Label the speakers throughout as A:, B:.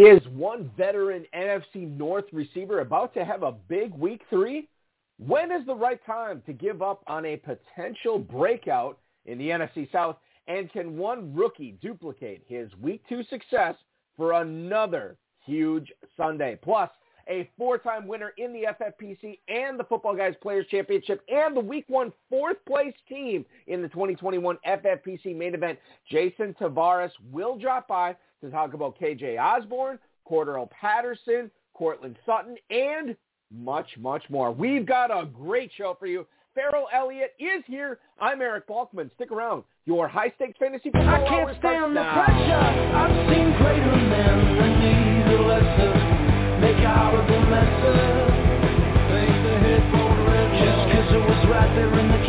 A: Is one veteran NFC North receiver about to have a big week three? When is the right time to give up on a potential breakout in the NFC South? And can one rookie duplicate his week two success for another huge Sunday? Plus, a four-time winner in the FFPC and the Football Guys Players Championship and the Week One fourth place team in the 2021 FFPC main event. Jason Tavares will drop by to talk about KJ Osborn, Cordarrelle Patterson, Courtland Sutton, and much, much more. We've got a great show for you. Ferrell Elliott is here. I'm Eric Balkman. Stick around. Your high-stakes fantasy football
B: I can't stand the pressure. I've seen greater men than need a lesson. Make out of the. Take the headphone red Just cause it was right there in the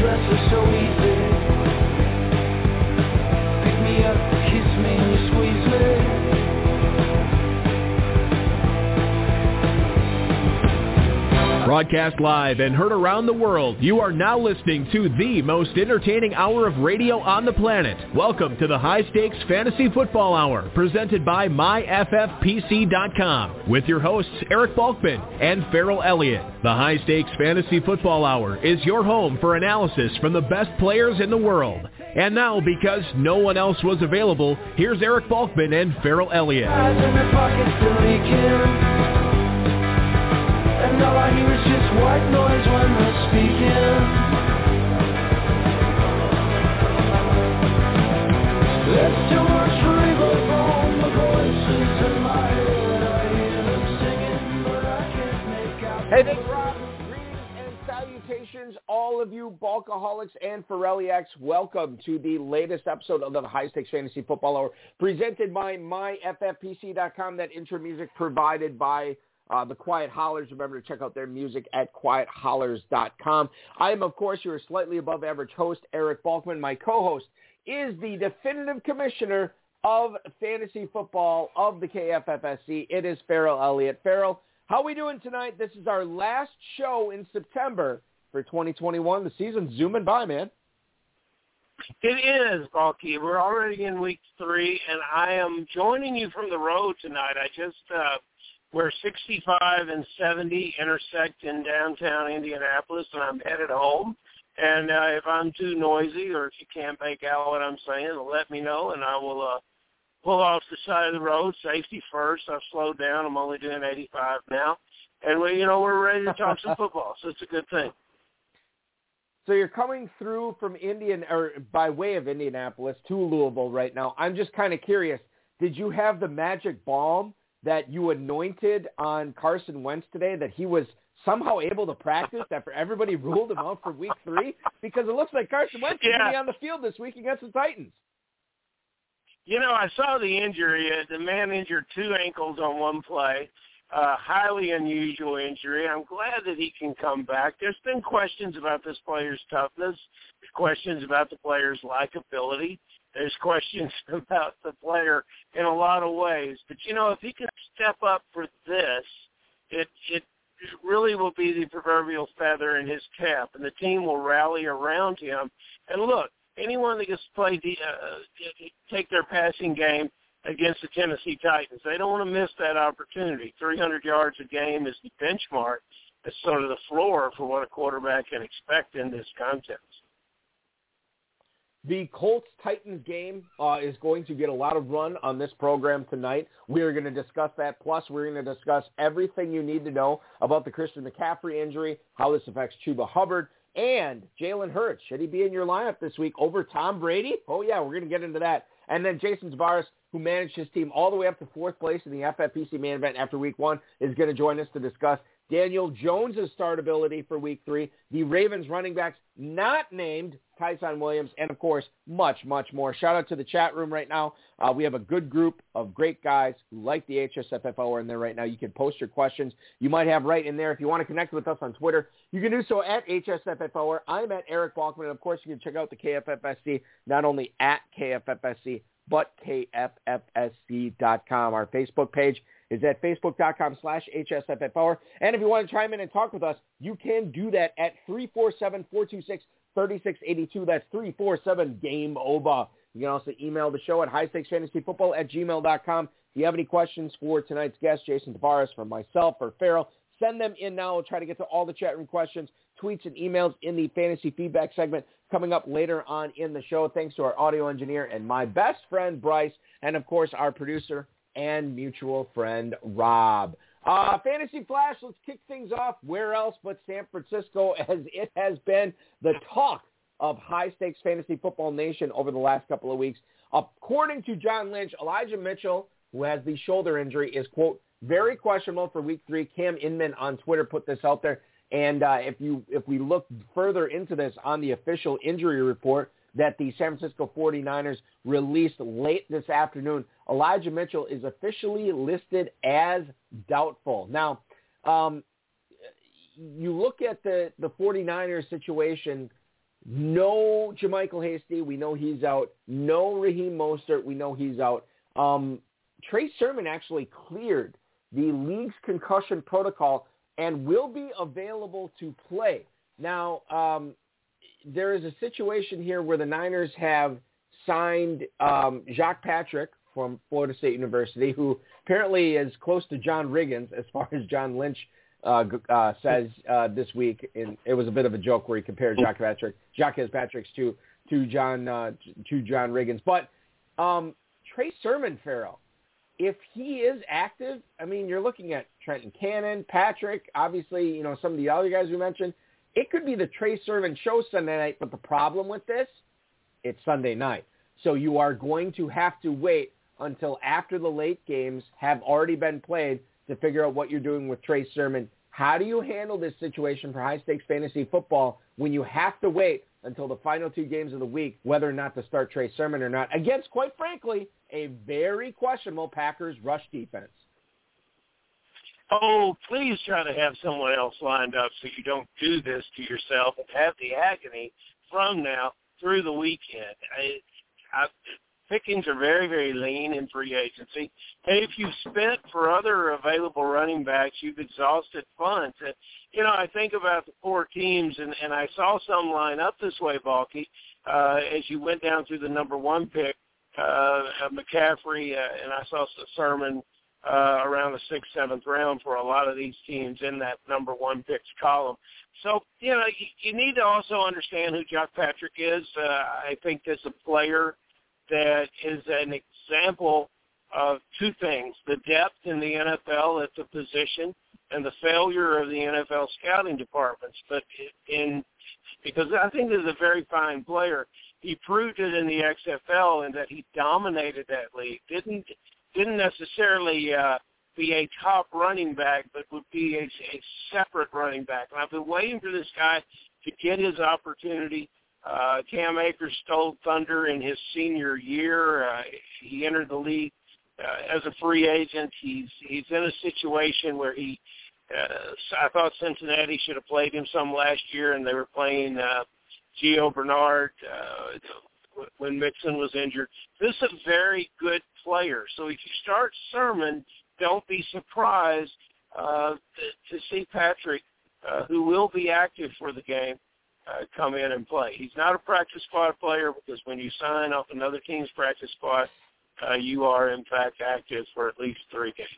C: Broadcast live and heard around the world, you are now listening to the most entertaining hour of radio on the planet. Welcome to the High Stakes Fantasy Football Hour, presented by MyFFPC.com, with your hosts Eric Balkman and Ferrell Elliott. The High Stakes Fantasy Football Hour is your home for analysis from the best players in the world. And now, because no one else was available, here's Eric Balkman and Ferrell Elliott.
B: All I hear is just white noise when they're speaking. There's too much evil from the voices in my head. I hear them singing, but I can't make out.
A: Hey, Rob. Greetings and salutations, all of you Balkaholics and Ferrelliacs. Welcome to the latest episode of the High Stakes Fantasy Football Hour, presented by MyFFPC.com. That intro music provided by uh, the Quiet Hollers. Remember to check out their music at quiethollers.com. I am, of course, your slightly above average host, Eric Balkman. My co-host is the definitive commissioner of fantasy football of the KFFSC. It is Ferrell Elliott. Ferrell, how are we doing tonight? This is our last show in September for 2021. The season's zooming by, man.
D: It is, Balky. We're already in week three, and I am joining you from the road tonight. I just uh, where 65 and 70 intersect in downtown Indianapolis, and I'm headed home. And uh, if I'm too noisy or if you can't make out what I'm saying, let me know, and I will uh, pull off the side of the road. Safety first. I've slowed down. I'm only doing 85 now, and we, you know, we're ready to talk some football, so it's a good thing.
A: So you're coming through from Indian or by way of Indianapolis to Louisville right now. I'm just kind of curious. Did you have the magic balm that you anointed on Carson Wentz today that he was somehow able to practice after everybody ruled him out for week three? Because it looks like Carson Wentz is going to be on the field this week against the Titans.
D: You know, I saw the injury. Uh, the man injured two ankles on one play. Uh, highly unusual injury. I'm glad that he can come back. There's been questions about this player's toughness. Questions about the player's likability. There's questions about the player in a lot of ways. But you know, if he can step up for this, it it really will be the proverbial feather in his cap, and the team will rally around him. And look, anyone that gets to play the, uh, take their passing game against the Tennessee Titans, they don't want to miss that opportunity. 300 yards a game is the benchmark. It's sort of the floor for what a quarterback can expect in this contest.
A: The Colts Titans game uh, is going to get a lot of run on this program tonight. We are going to discuss that. Plus, we're going to discuss everything you need to know about the Christian McCaffrey injury, how this affects Chuba Hubbard, and Jalen Hurts. Should he be in your lineup this week over Tom Brady? Oh, yeah, we're going to get into that. And then Jason Tavares, who managed his team all the way up to fourth place in the FFPC main event after week one, is going to join us to discuss Daniel Jones' startability for week three, the Ravens running backs not named Ty'Son Williams, and of course, much, much more. Shout out to the chat room right now. Uh, we have a good group of great guys who like the HSFF hour in there right now. You can post your questions. You might have right in there. If you want to connect with us on Twitter, you can do so at HSFF hour. I'm at Eric Balkman. And of course, you can check out the KFFSC, not only at KFFSC, but KFFSC.com. Our Facebook page is at facebook.com slash HSFF hour. And if you want to chime in and talk with us, you can do that at 347-426-3682. That's 347 game over. You can also email the show at highstakesfantasyfootball at gmail.com. If you have any questions for tonight's guest, Jason Tavares, for myself or Ferrell, send them in now. We'll try to get to all the chat room questions, tweets, and emails in the fantasy feedback segment coming up later on in the show. Thanks to our audio engineer and my best friend, Bryce, and of course, our producer and mutual friend, Rob. Uh, Fantasy Flash, let's kick things off. Where else but San Francisco as it has been the talk of high-stakes fantasy football nation over the last couple of weeks. According to John Lynch, Elijah Mitchell, who has the shoulder injury, is, quote, very questionable for week three. Cam Inman on Twitter put this out there. And uh, if you if we look further into this on the official injury report that the San Francisco 49ers released late this afternoon, Elijah Mitchell is officially listed as doubtful. Now, um, you look at the, the 49ers situation, no JaMycal Hasty, we know he's out. No Raheem Mostert, we know he's out. Um, Trey Sermon actually cleared the league's concussion protocol and will be available to play. Now, um, there is a situation here where the Niners have signed um, Jacques Patrick from Florida State University, who apparently is close to John Riggins, as far as John Lynch uh, uh, says uh, this week. And it was a bit of a joke where he compared Jacques Patrick, Jacques Patrick's to to John uh, to John Riggins. But um, Trey Sermon, Ferrell, if he is active, I mean, you're looking at Trenton Cannon, Patrick, obviously, you know, some of the other guys we mentioned. It could be the Trey Sermon show Sunday night, but the problem with this, it's Sunday night. So you are going to have to wait until after the late games have already been played to figure out what you're doing with Trey Sermon. How do you handle this situation for high-stakes fantasy football when you have to wait until the final two games of the week whether or not to start Trey Sermon or not against, quite frankly, a very questionable Packers rush defense?
D: Oh, please try to have someone else lined up so you don't do this to yourself and have the agony from now through the weekend. I, I, pickings are very, very lean in free agency. Hey, if you've spent for other available running backs, you've exhausted funds. And, you know, I think about the four teams, and, and I saw some line up this way, Balky, uh, as you went down through the number one pick, uh, McCaffrey, uh, and I saw Sermon uh, around the sixth, seventh round for a lot of these teams in that number one picks column. So, you know, you, you need to also understand who Jacques Patrick is. Uh, I think there's a player that is an example of two things, the depth in the NFL at the position and the failure of the NFL scouting departments. But in because I think he's a very fine player. He proved it in the XFL in that he dominated that league. Didn't didn't necessarily uh, be a top running back, but would be a, a separate running back. And I've been waiting for this guy to get his opportunity. Uh, Cam Akers stole thunder in his senior year. Uh, he entered the league uh, as a free agent. He's he's in a situation where he. Uh, I thought Cincinnati should have played him some last year, and they were playing uh, Gio Bernard uh, when Mixon was injured. This is a very good player. So if you start Sermon, don't be surprised uh, to, to see Patrick, uh, who will be active for the game, uh, come in and play. He's not a practice squad player because when you sign off another team's practice squad, uh, you are in fact active for at least three games.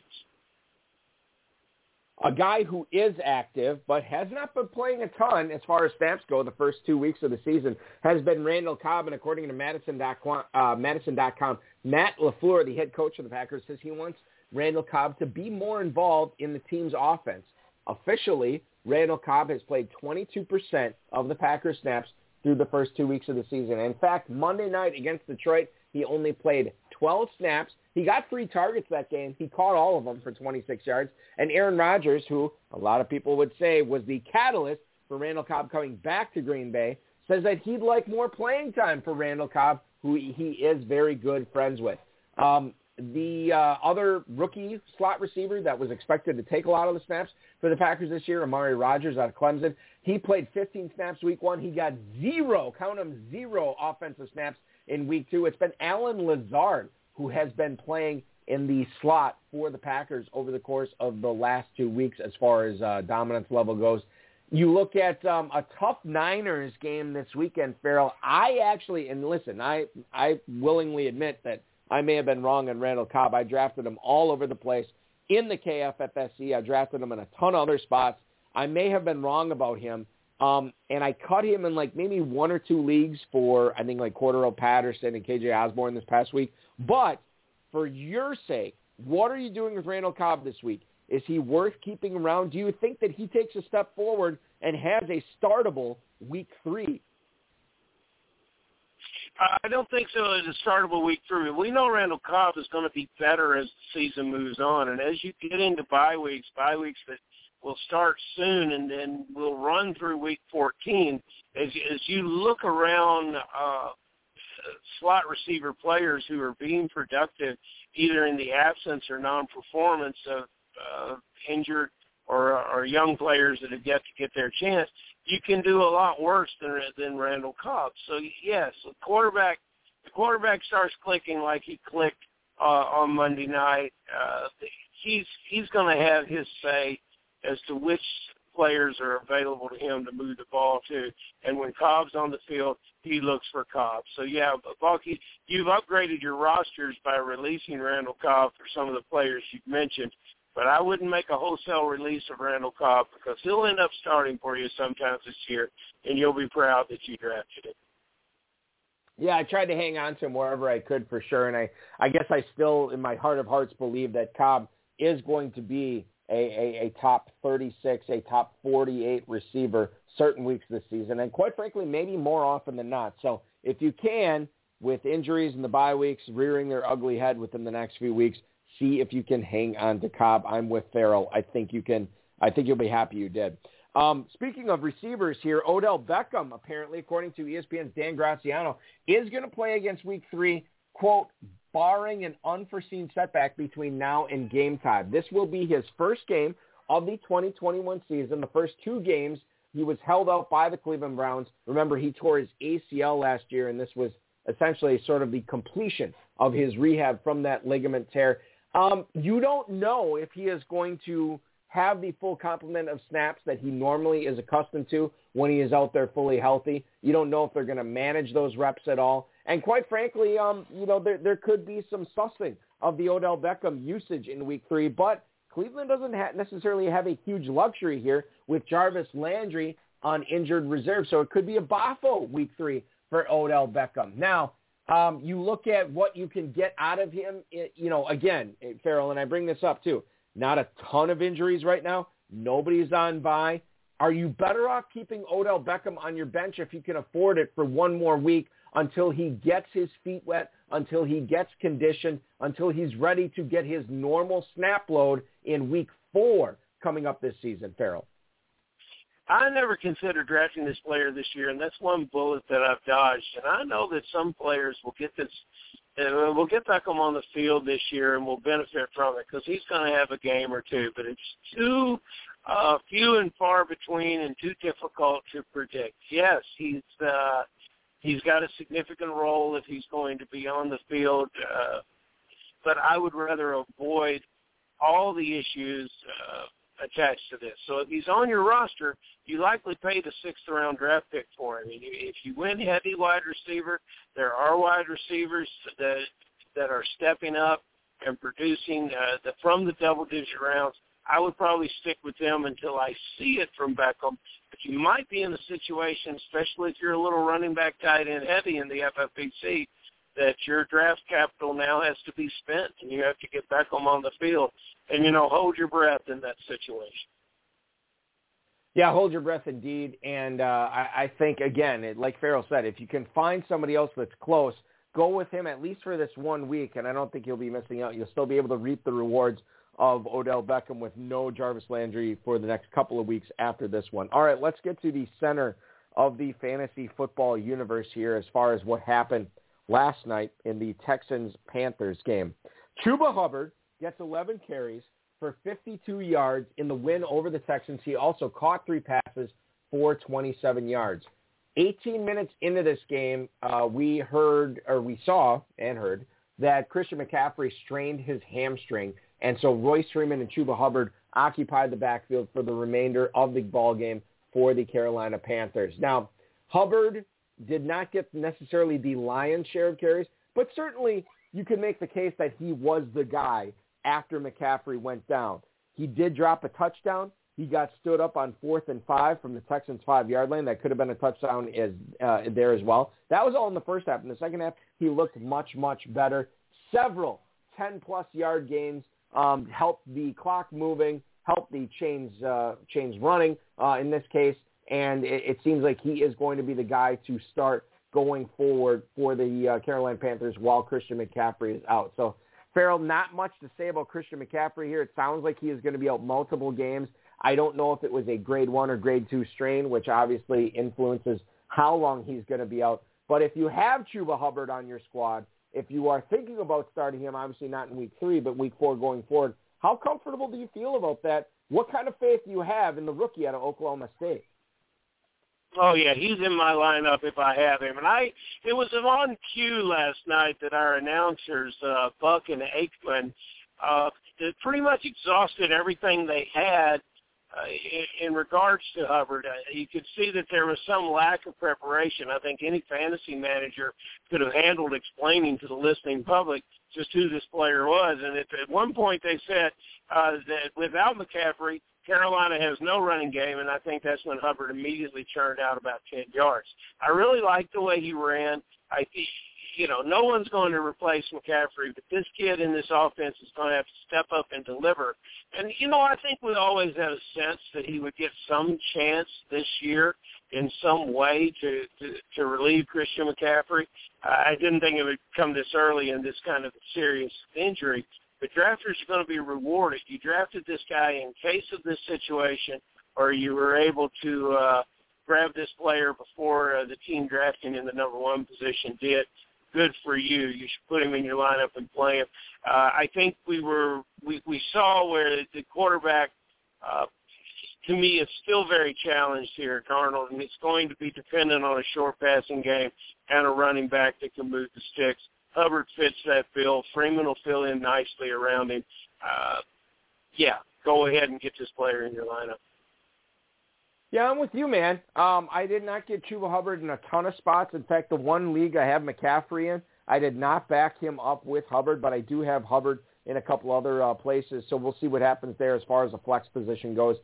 A: A guy who is active but has not been playing a ton as far as snaps go the first two weeks of the season has been Randall Cobb. And according to Madison.com, uh, Madison.com Matt LaFleur, the head coach of the Packers, says he wants Randall Cobb to be more involved in the team's offense. Officially, Randall Cobb has played 22% of the Packers snaps through the first two weeks of the season. In fact, Monday night against Detroit, he only played 12 snaps. He got three targets that game. He caught all of them for 26 yards. And Aaron Rodgers, who a lot of people would say was the catalyst for Randall Cobb coming back to Green Bay, says that he'd like more playing time for Randall Cobb, who he is very good friends with. Um, the uh, other rookie slot receiver that was expected to take a lot of the snaps for the Packers this year, Amari Rodgers out of Clemson, he played 15 snaps week one. He got zero, count them, zero offensive snaps in week two. It's been Allen Lazard who has been playing in the slot for the Packers over the course of the last two weeks as far as uh, dominance level goes. You look at um, a tough Niners game this weekend, Ferrell. I actually, and listen, I I willingly admit that I may have been wrong on Randall Cobb. I drafted him all over the place in the KFFSC. I drafted him in a ton of other spots. I may have been wrong about him. Um, and I cut him in like maybe one or two leagues for I think like Cordarrelle Patterson and KJ Osborn this past week. But for your sake, what are you doing with Randall Cobb this week? Is he worth keeping around? Do you think that he takes a step forward and has a startable week three?
D: I don't think so as a startable week three. We know Randall Cobb is going to be better as the season moves on. And as you get into bye weeks, bye weeks that will start soon and then we'll run through week 14, as, as you look around uh, slot receiver players who are being productive either in the absence or non-performance of uh, injured or, or young players that have yet to get their chance, you can do a lot worse than than Randall Cobb. So yes, the quarterback the quarterback starts clicking like he clicked uh, on Monday night. Uh, he's he's going to have his say as to which players are available to him to move the ball to. And when Cobb's on the field, he looks for Cobb. So yeah, Balky, you've upgraded your rosters by releasing Randall Cobb for some of the players you've mentioned. But I wouldn't make a wholesale release of Randall Cobb because he'll end up starting for you sometimes this year, and you'll be proud that you drafted him.
A: Yeah, I tried to hang on to him wherever I could for sure, and I, I guess I still, in my heart of hearts, believe that Cobb is going to be a, a, a top 36, a top 48 receiver certain weeks this season, and quite frankly, maybe more often than not. So if you can, with injuries and the bye weeks rearing their ugly head within the next few weeks, see if you can hang on to Cobb. I'm with Ferrell. I think you can. I think you'll be happy you did. Um, speaking of receivers here, Odell Beckham, apparently, according to ESPN's Dan Graziano, is going to play against Week 3, quote, barring an unforeseen setback between now and game time. This will be his first game of the 2021 season. The first two games, he was held out by the Cleveland Browns. Remember, he tore his ACL last year, and this was essentially sort of the completion of his rehab from that ligament tear. Um, you don't know if he is going to have the full complement of snaps that he normally is accustomed to when he is out there fully healthy. You don't know if they're going to manage those reps at all. And quite frankly, um, you know, there, there could be some sussing of the Odell Beckham usage in week three, but Cleveland doesn't ha- necessarily have a huge luxury here with Jarvis Landry on injured reserve. So it could be a Bafo week three for Odell Beckham. Now, um, you look at what you can get out of him. It, you know, again, Ferrell, and I bring this up too. Not a ton of injuries right now. Nobody's on bye. Are you better off keeping Odell Beckham on your bench if you can afford it for one more week until he gets his feet wet, until he gets conditioned, until he's ready to get his normal snap load in week four coming up this season, Ferrell?
D: I never considered drafting this player this year, and that's one bullet that I've dodged. And I know that some players will get this, uh, will get Beckham on the field this year and we'll benefit from it because he's going to have a game or two. But it's too uh, few and far between and too difficult to predict. Yes, he's uh, he's got a significant role if he's going to be on the field, uh, but I would rather avoid all the issues. Uh, attached to this. So if he's on your roster, you likely paid a sixth round draft pick for him. If you win heavy wide receiver, there are wide receivers that that are stepping up and producing uh, the, from the double digit rounds. I would probably stick with them until I see it from Beckham. But you might be in a situation, especially if you're a little running back tight end heavy in the FFPC, that your draft capital now has to be spent and you have to get Beckham on the field. And, you know, hold your breath in that situation.
A: Yeah, hold your breath indeed. And uh, I, I think, again, it, like Ferrell said, if you can find somebody else that's close, go with him at least for this one week. And I don't think you'll be missing out. You'll still be able to reap the rewards of Odell Beckham with no Jarvis Landry for the next couple of weeks after this one. All right, let's get to the center of the fantasy football universe here as far as what happened – last night in the Texans-Panthers game. Chuba Hubbard gets 11 carries for 52 yards in the win over the Texans. He also caught three passes for 27 yards. 18 minutes into this game, uh, we heard, or we saw and heard, that Christian McCaffrey strained his hamstring. And so Royce Freeman and Chuba Hubbard occupied the backfield for the remainder of the ball game for the Carolina Panthers. Now, Hubbard did not get necessarily the lion's share of carries, but certainly you can make the case that he was the guy after McCaffrey went down. He did drop a touchdown. He got stood up on fourth and five from the Texans' five-yard line. That could have been a touchdown as, uh, there as well. That was all in the first half. In the second half, he looked much, much better. Several 10-plus yard gains um, helped the clock moving, helped the chains, uh, chains running uh, in this case, and it, it seems like he is going to be the guy to start going forward for the uh, Carolina Panthers while Christian McCaffrey is out. So, Ferrell, not much to say about Christian McCaffrey here. It sounds like he is going to be out multiple games. I don't know if it was a grade one or grade two strain, which obviously influences how long he's going to be out. But if you have Chuba Hubbard on your squad, if you are thinking about starting him, obviously not in week three, but week four going forward, how comfortable do you feel about that? What kind of faith do you have in the rookie out of Oklahoma State?
D: Oh yeah, he's in my lineup if I have him. And I it was on cue last night that our announcers, uh Buck and Aikman, uh pretty much exhausted everything they had uh, in, in regards to Hubbard. Uh, you could see that there was some lack of preparation. I think any fantasy manager could have handled explaining to the listening public just who this player was. And at, at one point they said uh, that without McCaffrey, Carolina has no running game, and I think that's when Hubbard immediately churned out about 10 yards. I really liked the way he ran. I think, you know, no one's going to replace McCaffrey, but this kid in this offense is going to have to step up and deliver. And, you know, I think we always had a sense that he would get some chance this year in some way to, to, to relieve Christian McCaffrey. I didn't think it would come this early in this kind of serious injury. But drafters are going to be rewarded. You drafted this guy in case of this situation, or you were able to uh, grab this player before uh, the team drafting in the number one position did. Good for you. You should put him in your lineup and play him. Uh, I think we were we, we saw where the quarterback uh, to me is still very challenged here Darnold, and it's going to be dependent on a short passing game and a running back that can move the sticks. Hubbard fits that bill. Freeman will fill in nicely around him. Uh, yeah, go ahead and get this player in your lineup.
A: Yeah, I'm with you, man. Um, I did not get Chuba Hubbard in a ton of spots. In fact, the one league I have McCaffrey in, I did not back him up with Hubbard, but I do have Hubbard in a couple other uh, places. So we'll see what happens there as far as the flex position goes.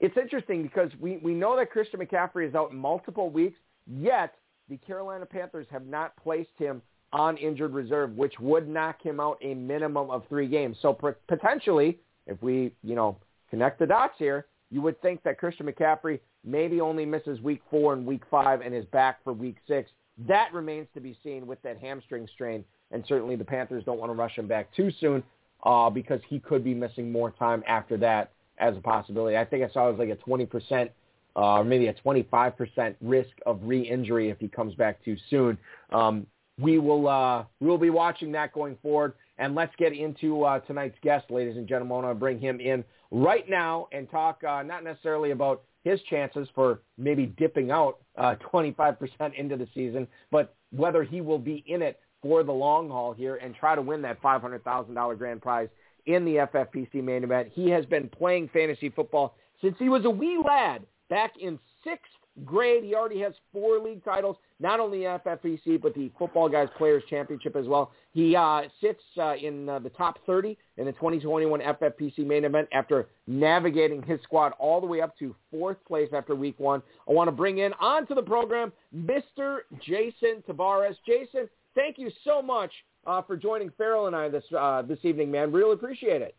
A: It's interesting because we, we know that Christian McCaffrey is out multiple weeks, yet the Carolina Panthers have not placed him on injured reserve, which would knock him out a minimum of three games. So potentially, if we, you know, connect the dots here, you would think that Christian McCaffrey maybe only misses week four and week five and is back for week six. That remains to be seen with that hamstring strain. And certainly the Panthers don't want to rush him back too soon uh, because he could be missing more time after that as a possibility. I think I saw it was like a 20% uh, or maybe a 25% risk of re-injury if he comes back too soon. Um, we will uh, we will be watching that going forward. And let's get into uh, tonight's guest, ladies and gentlemen. I want to bring him in right now and talk uh, not necessarily about his chances for maybe dipping out uh, 25% into the season, but whether he will be in it for the long haul here and try to win that $500,000 grand prize in the FFPC main event. He has been playing fantasy football since he was a wee lad back in sixth grade. He already has four league titles, not only FFPC, but the Football Guys Players Championship as well. He uh, sits uh, in uh, the top 30 in the 2021 FFPC main event after navigating his squad all the way up to fourth place after week one. I want to bring in onto the program Mr. Jason Tavares. Jason, thank you so much uh, for joining Ferrell and I this uh, this evening, man. Really appreciate it.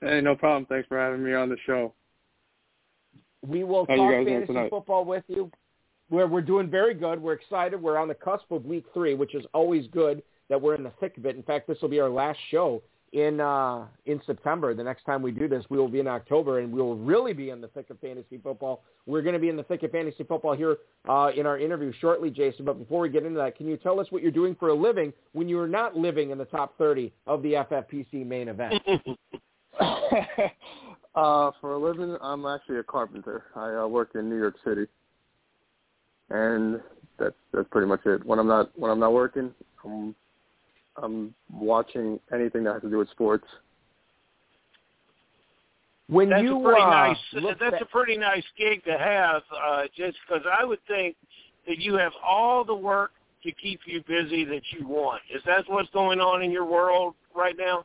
E: Hey, no problem. Thanks for having me on the show.
A: We will How talk fantasy football with you. We're, we're doing very good. We're excited. We're on the cusp of week three, which is always good that we're in the thick of it. In fact, this will be our last show in uh, in September. The next time we do this, we will be in October, and we will really be in the thick of fantasy football. We're going to be in the thick of fantasy football here uh, in our interview shortly, Jason. But before we get into that, can you tell us what you're doing for a living when you are not living in the top 30 of the FFPC main event?
E: Uh, for a living, I'm actually a carpenter. I uh, work in New York City, and that's that's pretty much it. When I'm not when I'm not working, I'm I'm watching anything that has to do with sports.
A: When
D: that's
A: you
D: a pretty
A: uh,
D: nice that's a pretty nice gig to have, uh, just because I would think that you have all the work to keep you busy that you want. Is that what's going on in your world right now?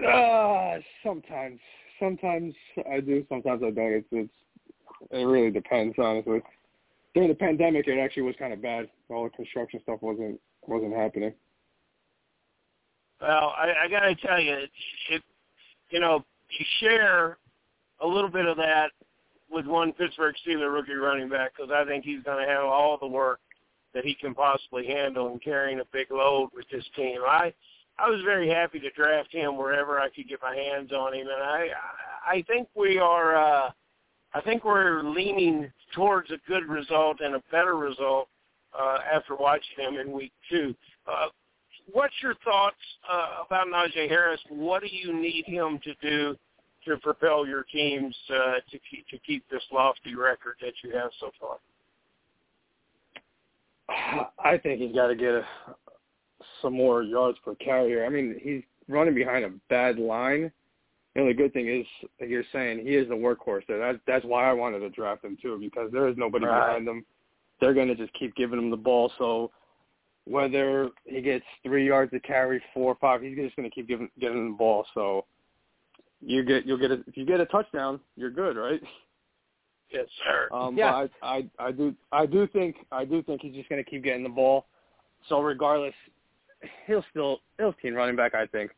E: Uh, sometimes, sometimes I do, sometimes I don't. It's, it's it really depends, honestly. During the pandemic, it actually was kind of bad. All the construction stuff wasn't wasn't happening.
D: Well, I, I got to tell you, it, it, you know, you share a little bit of that with one Pittsburgh Steelers rookie running back because I think he's going to have all the work that he can possibly handle in carrying a big load with this team. I I was very happy to draft him wherever I could get my hands on him, and I I think we are uh, I think we're leaning towards a good result and a better result uh, after watching him in week two. Uh, what's your thoughts uh, about Najee Harris? What do you need him to do to propel your teams uh, to keep to keep this lofty record that you have so far?
E: I think he's got to get a, some more yards per carrier. I mean, he's running behind a bad line. The only good thing is, like you're saying, he is the workhorse there. That's that's why I wanted to draft him too, because there is nobody
D: right.
E: behind him. They're going to just keep giving him the ball. So whether he gets three yards to carry, four or five, he's just going to keep giving getting him the ball. So you get you'll get a, if you get a touchdown, you're good, right?
D: Yes, sir.
E: Um,
A: Yeah.
E: but I, I I do I do think I do think he's just going to keep getting the ball. So regardless, he'll still he'll team running back. I think.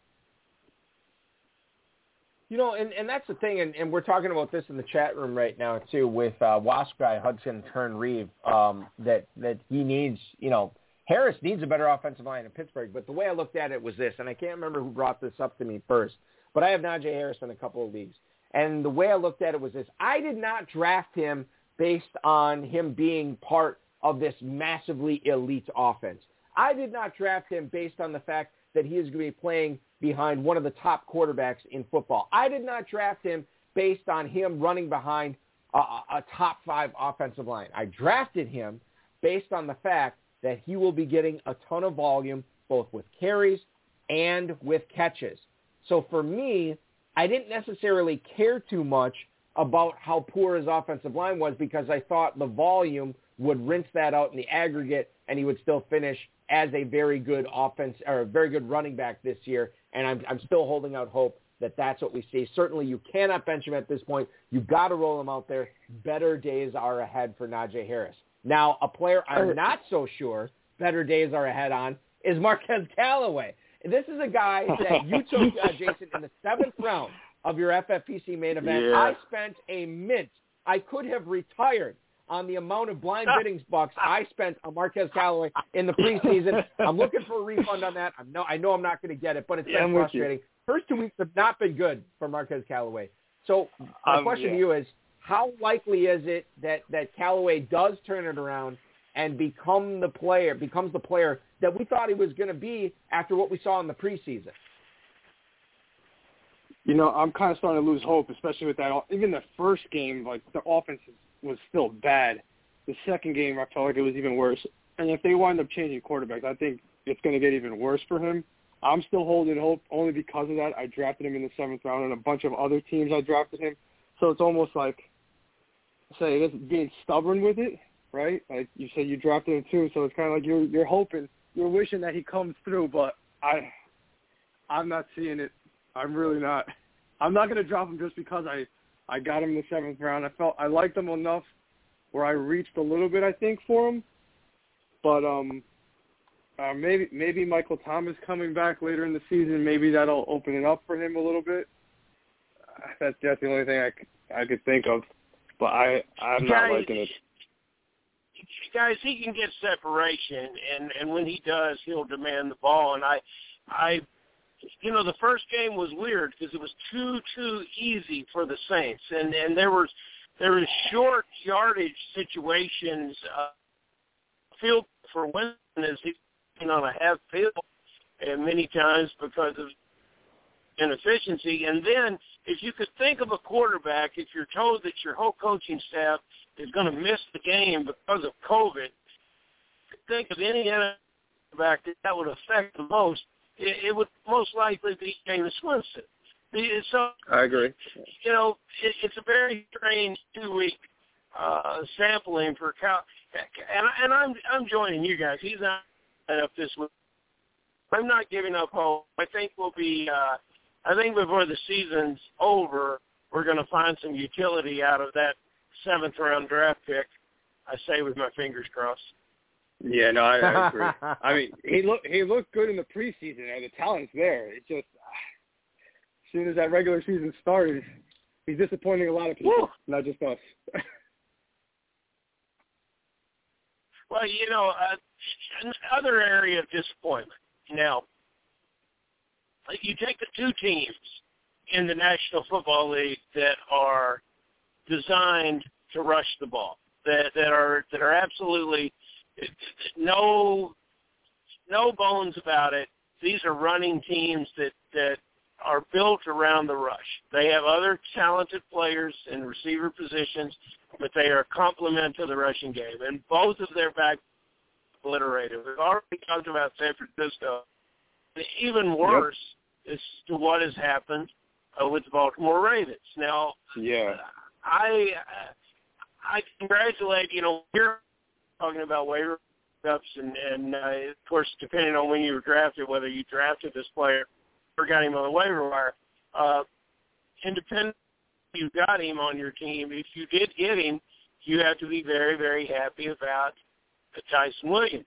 A: You know, and, and that's the thing, and, and we're talking about this in the chat room right now too with uh, Wasp guy Hudson Turn Reeve. Um, that that he needs, you know, Harris needs a better offensive line in Pittsburgh. But the way I looked at it was this, and I can't remember who brought this up to me first, but I have Najee Harris in a couple of leagues, and the way I looked at it was this: I did not draft him based on him being part of this massively elite offense. I did not draft him based on the fact that he is going to be playing behind one of the top quarterbacks in football. I did not draft him based on him running behind a, a top five offensive line. I drafted him based on the fact that he will be getting a ton of volume both with carries and with catches. So for me, I didn't necessarily care too much about how poor his offensive line was because I thought the volume would rinse that out in the aggregate and he would still finish as a very good offense or a very good running back this year. And I'm, I'm still holding out hope that that's what we see. Certainly you cannot bench him at this point. You've got to roll him out there. Better days are ahead for Najee Harris. Now, a player I'm not so sure better days are ahead on is Marquez Callaway. This is a guy that you took, uh, Jason, in the seventh round of your FFPC main event.
E: Yeah.
A: I spent a mint. I could have retired on the amount of blind biddings bucks I spent on Marquez Callaway in the preseason. I'm looking for a refund on that. I know I know I'm not going to get it, but it's
E: Yeah,
A: been
E: I'm
A: frustrating. First two weeks have not been good for Marquez Callaway. So my
E: Um,
A: question
E: yeah.
A: to you is, how likely is it that that Callaway does turn it around and become the player, becomes the player that we thought he was going to be after what we saw in the preseason?
E: You know, I'm kind of starting to lose hope, especially with that. Even the first game, like the offense was still bad. The second game, I felt like it was even worse. And if they wind up changing quarterbacks, I think it's going to get even worse for him. I'm still holding hope only because of that. I drafted him in the seventh round, and a bunch of other teams I drafted him. So it's almost like, say, guess being stubborn with it, right? Like you said, you drafted him too, so it's kind of like you're you're hoping, you're wishing that he comes through, but I, I'm not seeing it. I'm really not. I'm not going to drop him just because I I got him in the seventh round. I felt I liked him enough where I reached a little bit, I think, for him. But um, uh, maybe maybe Michael Thomas coming back later in the season, maybe that'll open it up for him a little bit. Uh, That's that's the only thing I, I could think of. But I I'm not
D: Guys,
E: liking it.
D: Guys, he can get separation, and and when he does, he'll demand the ball. And I, I, you know, the first game was weird because it was too too easy for the Saints, and and there was there was short yardage situations. Uh, field for Winston is he on a half field, and many times because of inefficiency. And then, if you could think of a quarterback, if you're told that your whole coaching staff is going to miss the game because of COVID, think of any quarterback that that would affect the most. It, it would most likely be Jameis Winston. So
E: I agree.
D: you know, it, it's a very strange two-week uh, sampling for Cal. and and I'm I'm joining you guys. He's not up this week. I'm not giving up hope. I think we'll be. Uh, I think before the season's over, we're going to find some utility out of that seventh round draft pick. I say with my fingers crossed.
E: Yeah, no, I, I agree. I mean, he looked he looked good in the preseason, and the talent's there. It's just as soon as that regular season started, he's disappointing a lot of people,
D: Woo.
E: not just us.
D: Well, you know, uh, another area of disappointment. Now, you take the two teams in the National Football League that are designed to rush the ball, that that are that are absolutely no no bones about it. These are running teams that that are built around the rush. They have other talented players in receiver positions, but they are a complement to the rushing game. And both of their back obliterated. We've already talked about San Francisco. Even worse yep. is to what has happened uh, with the Baltimore Ravens. Now,
E: yeah,
D: I I congratulate you know we're talking about waiver ups and and uh, of course depending on when you were drafted, whether you drafted this player or got him on the waiver wire. Uh, independent, you got him on your team. If you did get him, you have to be very very happy about Ty'Son Williams.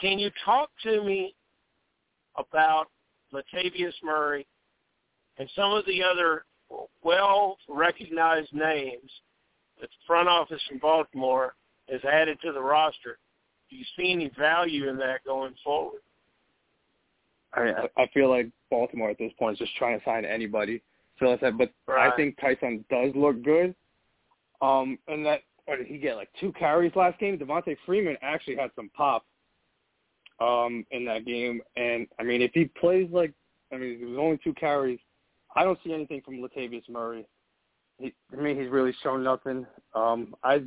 D: Can you talk to me about Latavius Murray and some of the other well-recognized names that the front office in Baltimore has added to the roster? Do you see any value in that going forward?
E: I I feel like Baltimore at this point is just trying to sign anybody. So I said, but
D: right.
E: I think Ty'Son does look good. Um, and that or did he get like two carries last game? Devonta Freeman actually had some pop um, in that game, and I mean, if he plays like, I mean, it was only two carries. I don't see anything from Latavius Murray. He, I mean, he's really shown nothing. Um, I,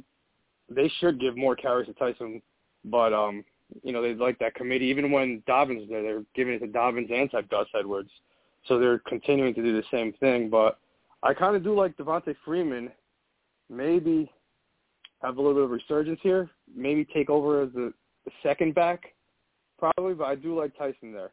E: they should give more carries to Ty'Son, but um, you know, they like that committee. Even when Dobbins is there, they're giving it to Dobbins and to Gus Edwards, so they're continuing to do the same thing. But I kind of do like Devonta Freeman. Maybe have a little bit of resurgence here. Maybe take over as the, the second back, probably. But I do like Ty'Son there.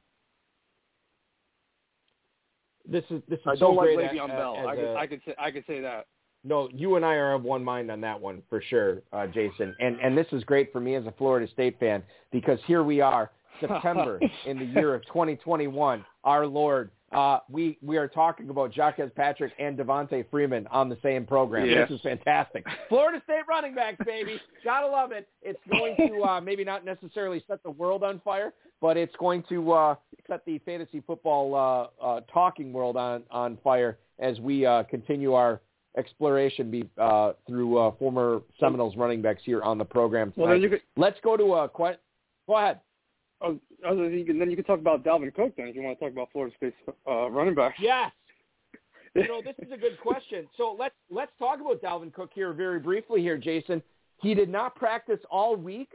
A: This is this is
E: I don't like
A: great
E: Le'Veon Bell. I could
A: a-
E: I could say I could say that.
A: No, you and I are of one mind on that one for sure, uh, Jason. And and this is great for me as a Florida State fan because here we are, September in the year of 2021. Our Lord, uh, we we are talking about Jacques Patrick and Devonta Freeman on the same program.
E: Yeah.
A: This is fantastic. Florida State running backs, baby, gotta love it. It's going to uh, maybe not necessarily set the world on fire, but it's going to uh, set the fantasy football uh, uh, talking world on on fire as we uh, continue our exploration be, uh, through uh, former Seminoles running backs here on the program tonight.
E: Well, then you could.
A: Let's go to a question. Go ahead.
E: Oh, you can, then you can talk about Dalvin Cook. Then, if you want to talk about Florida State's uh, running back.
A: Yes. You know, this is a good question. So let's let's talk about Dalvin Cook here very briefly here, Jason. He did not practice all week,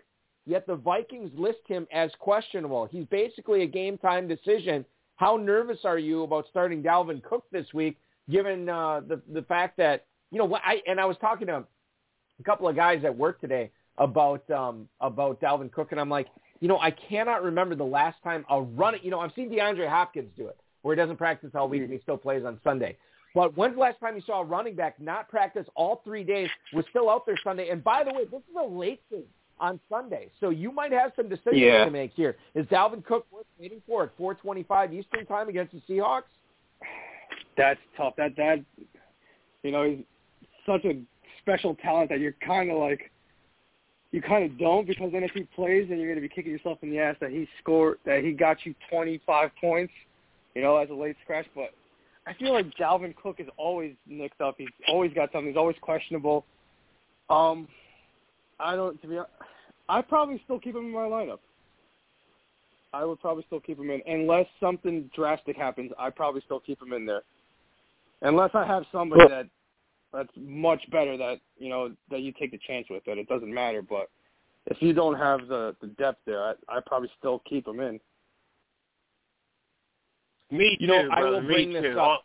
A: yet the Vikings list him as questionable. He's basically a game time decision. How nervous are you about starting Dalvin Cook this week, given uh, the the fact that you know what I and I was talking to a couple of guys at work today about um, about Dalvin Cook, and I'm like, you know, I cannot remember the last time a running. You know, I've seen DeAndre Hopkins do it, where he doesn't practice all week and he still plays on Sunday. But when's the last time you saw a running back not practice all three days, was still out there Sunday? And by the way, this is a late game on Sunday, so you might have some decisions
E: Yeah.
A: to make here. Is Dalvin Cook worth waiting for at 4:25 Eastern time against the Seahawks?
E: That's tough. That that you know he's such a special talent that you're kind of like you kind of don't because then if he plays then you're going to be kicking yourself in the ass that he scored that he got you 25 points, you know, as a late scratch. But I feel like Dalvin Cook is always nicked up. He's always got something. He's always questionable. Um, I don't to be. hon- I probably still keep him in my lineup. I would probably still keep him in unless something drastic happens. I probably still keep him in there, unless I have somebody
A: Well-
E: that that's much better that you know that you take the chance with. That it doesn't matter. But if you don't have the the depth there, I I probably still keep him in.
D: Me too,
A: You know, I
D: brother.
A: will
D: Me
A: bring this
D: too.
A: up.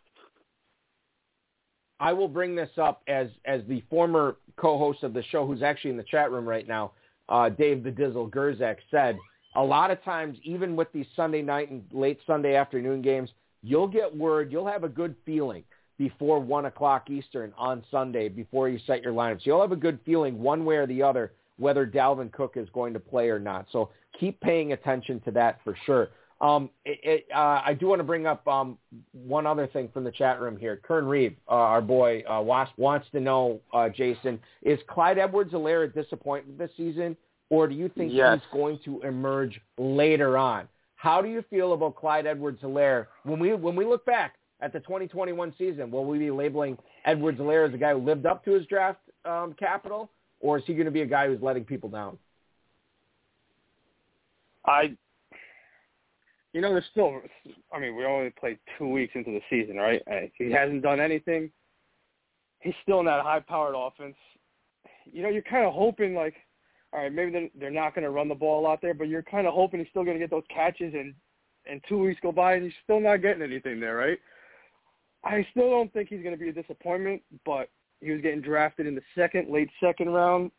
A: I will bring this up as as the former co-host of the show, who's actually in the chat room right now, uh, Dave the Dizzle Gerczak said, a lot of times, even with these Sunday night and late Sunday afternoon games, you'll get word, you'll have a good feeling before 1 o'clock Eastern on Sunday before you set your lineups. You'll have a good feeling one way or the other whether Dalvin Cook is going to play or not. So keep paying attention to that for sure. Um, it, it, uh, I do want to bring up um, one other thing from the chat room here. Kern Reeve, uh, our boy, uh, wants, wants to know, uh, Jason, is Clyde Edwards-Helaire a disappointment this season, or do you think
E: yes.
A: he's going to emerge later on? How do you feel about Clyde Edwards-Helaire when we when we look back at the 2021 season? Will we be labeling Edwards-Helaire as a guy who lived up to his draft um, capital, or is he going to be a guy who's letting people down?
E: I, you know, there's still. I mean, we only played two weeks into the season, right? He hasn't done anything. He's still in that high-powered offense. You know, you're kind of hoping like, all right, maybe they're, they're not going to run the ball a lot there, but you're kind of hoping he's still going to get those catches, and and two weeks go by and he's still not getting anything there, right? I still don't think he's going to be a disappointment, but he was getting drafted in the second, late second round.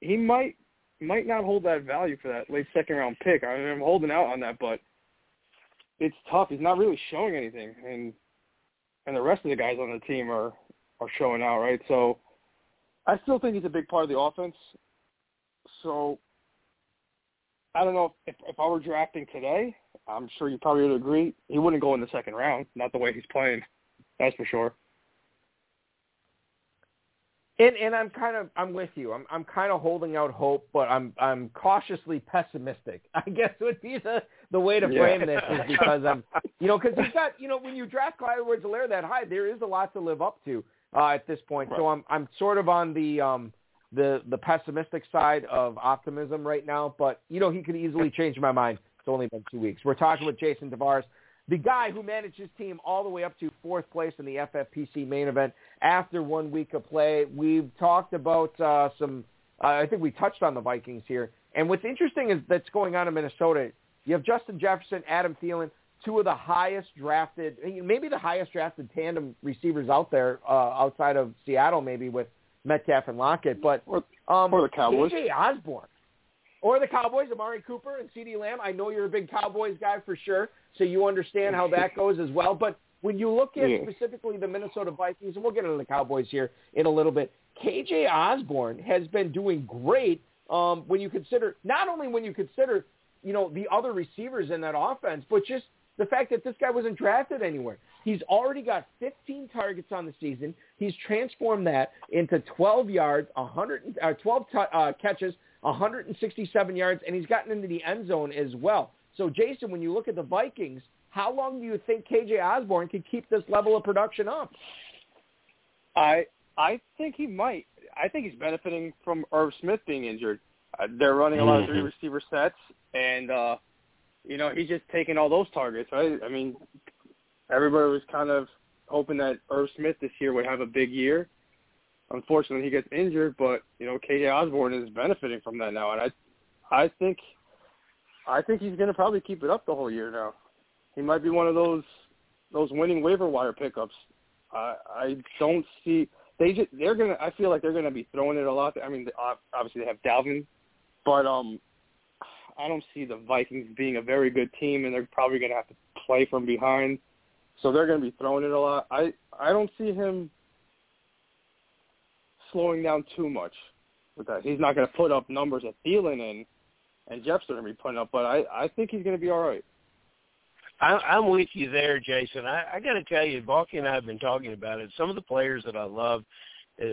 E: He might might not hold that value for that late second round pick. I mean, I'm holding out on that, but it's tough. He's not really showing anything, and and the rest of the guys on the team are are showing out, right? So I still think he's a big part of the offense. So I don't know if if I were drafting today, I'm sure you probably would agree he wouldn't go in the second round. Not the way he's playing, that's for sure.
A: And and I'm kind of I'm with you. I'm I'm kind of holding out hope, but I'm I'm cautiously pessimistic. I guess would be the the way to frame
E: yeah.
A: this is because I'm you know because he's got you know when you draft Clyde Edwards-Helaire that high, there is a lot to live up to uh, at this point.
E: Right.
A: So I'm I'm sort of on the um the the pessimistic side of optimism right now, but you know he could easily change my mind. It's only been two weeks. We're talking with Jason Tavares the guy who managed his team all the way up to fourth place in the FFPC main event after one week of play. We've talked about uh, some, uh, I think we touched on the Vikings here. And what's interesting is that's going on in Minnesota. You have Justin Jefferson, Adam Thielen, two of the highest drafted, maybe the highest drafted tandem receivers out there uh, outside of Seattle, maybe with Metcalf and Lockett. But um,
E: or the Cowboys.
A: KJ Osborn. Or the Cowboys, Amari Cooper and CeeDee Lamb. I know you're a big Cowboys guy for sure so you understand how that goes as well. But when you look at
E: yeah.
A: specifically the Minnesota Vikings, and we'll get into the Cowboys here in a little bit, KJ Osborn has been doing great um, when you consider, not only when you consider, you know, the other receivers in that offense, but just the fact that this guy wasn't drafted anywhere. He's already got 15 targets on the season. He's transformed that into 12 yards, 100, uh, 12 t- uh, catches, 167 yards, and he's gotten into the end zone as well. So, Jason, when you look at the Vikings, how long do you think KJ Osborn can keep this level of production up?
E: I I think he might. I think he's benefiting from Irv Smith being injured. Uh, they're running a lot of three receiver sets, and uh, you know he's just taking all those targets. Right? I mean, everybody was kind of hoping that Irv Smith this year would have a big year. Unfortunately, he gets injured, but you know KJ Osborn is benefiting from that now, and I I think I think he's going to probably keep it up the whole year now. He might be one of those those winning waiver wire pickups. I I don't see they just they're gonna. I feel like they're gonna be throwing it a lot. I mean, obviously they have Dalvin, but um, I don't see the Vikings being a very good team, and they're probably gonna have to play from behind. So they're gonna be throwing it a lot. I I don't see him slowing down too much with that. He's not gonna put up numbers that Thielen and and Jeff's going to be putting up, but I I think he's going to be all right.
D: I, I'm with you there, Jason. I, I got to tell you, Balky and I have been talking about it. Some of the players that I love, uh,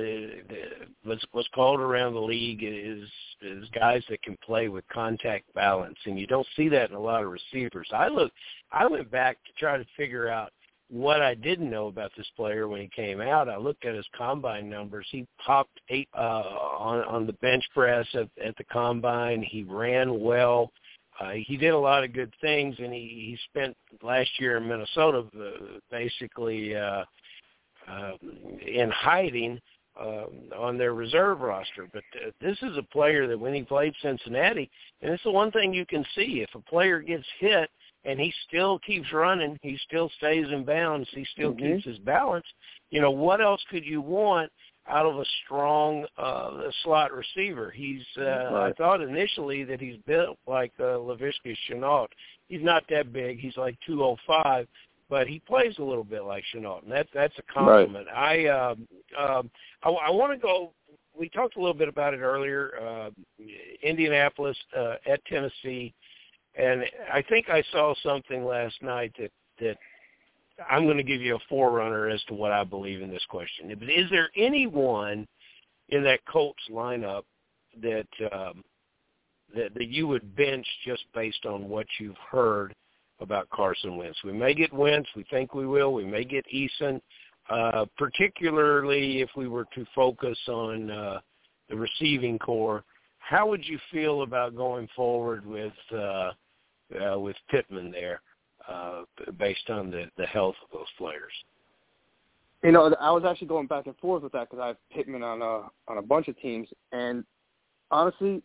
D: what's what's called around the league is is guys that can play with contact balance, and you don't see that in a lot of receivers. I look, I went back to try to figure out what I didn't know about this player when he came out, I looked at his combine numbers. He popped eight uh, on on the bench press at, at the combine. He ran well. Uh, he did a lot of good things, and he, he spent last year in Minnesota uh, basically uh, uh, in hiding uh, on their reserve roster. But uh, this is a player that when he played Cincinnati, and it's the one thing you can see: if a player gets hit – and he still keeps running, he still stays in bounds, he still
E: mm-hmm.
D: keeps his balance. You know, what else could you want out of a strong uh, slot receiver. He's uh, right. I thought initially that he's built like uh, Laviska Shenault. He's not that big. He's like 205, but he plays a little bit like Shenault, and that's that's a compliment. Right. I um, um, I, I want to go. We talked a little bit about it earlier. Uh, Indianapolis uh, at Tennessee, and I think I saw something last night that that I'm going to give you a forerunner as to what I believe in this question. But is there anyone in that Colts lineup that um, that, that you would bench just based on what you've heard about Carson Wentz? We may get Wentz. We think we will. We may get Eason. Uh, particularly if we were to focus on uh, the receiving corps, how would you feel about going forward with uh, uh, with Pittman there? Uh, based on the, the health of those players.
E: You know, I was actually going back and forth with that because I have Pittman on a on a bunch of teams, and honestly,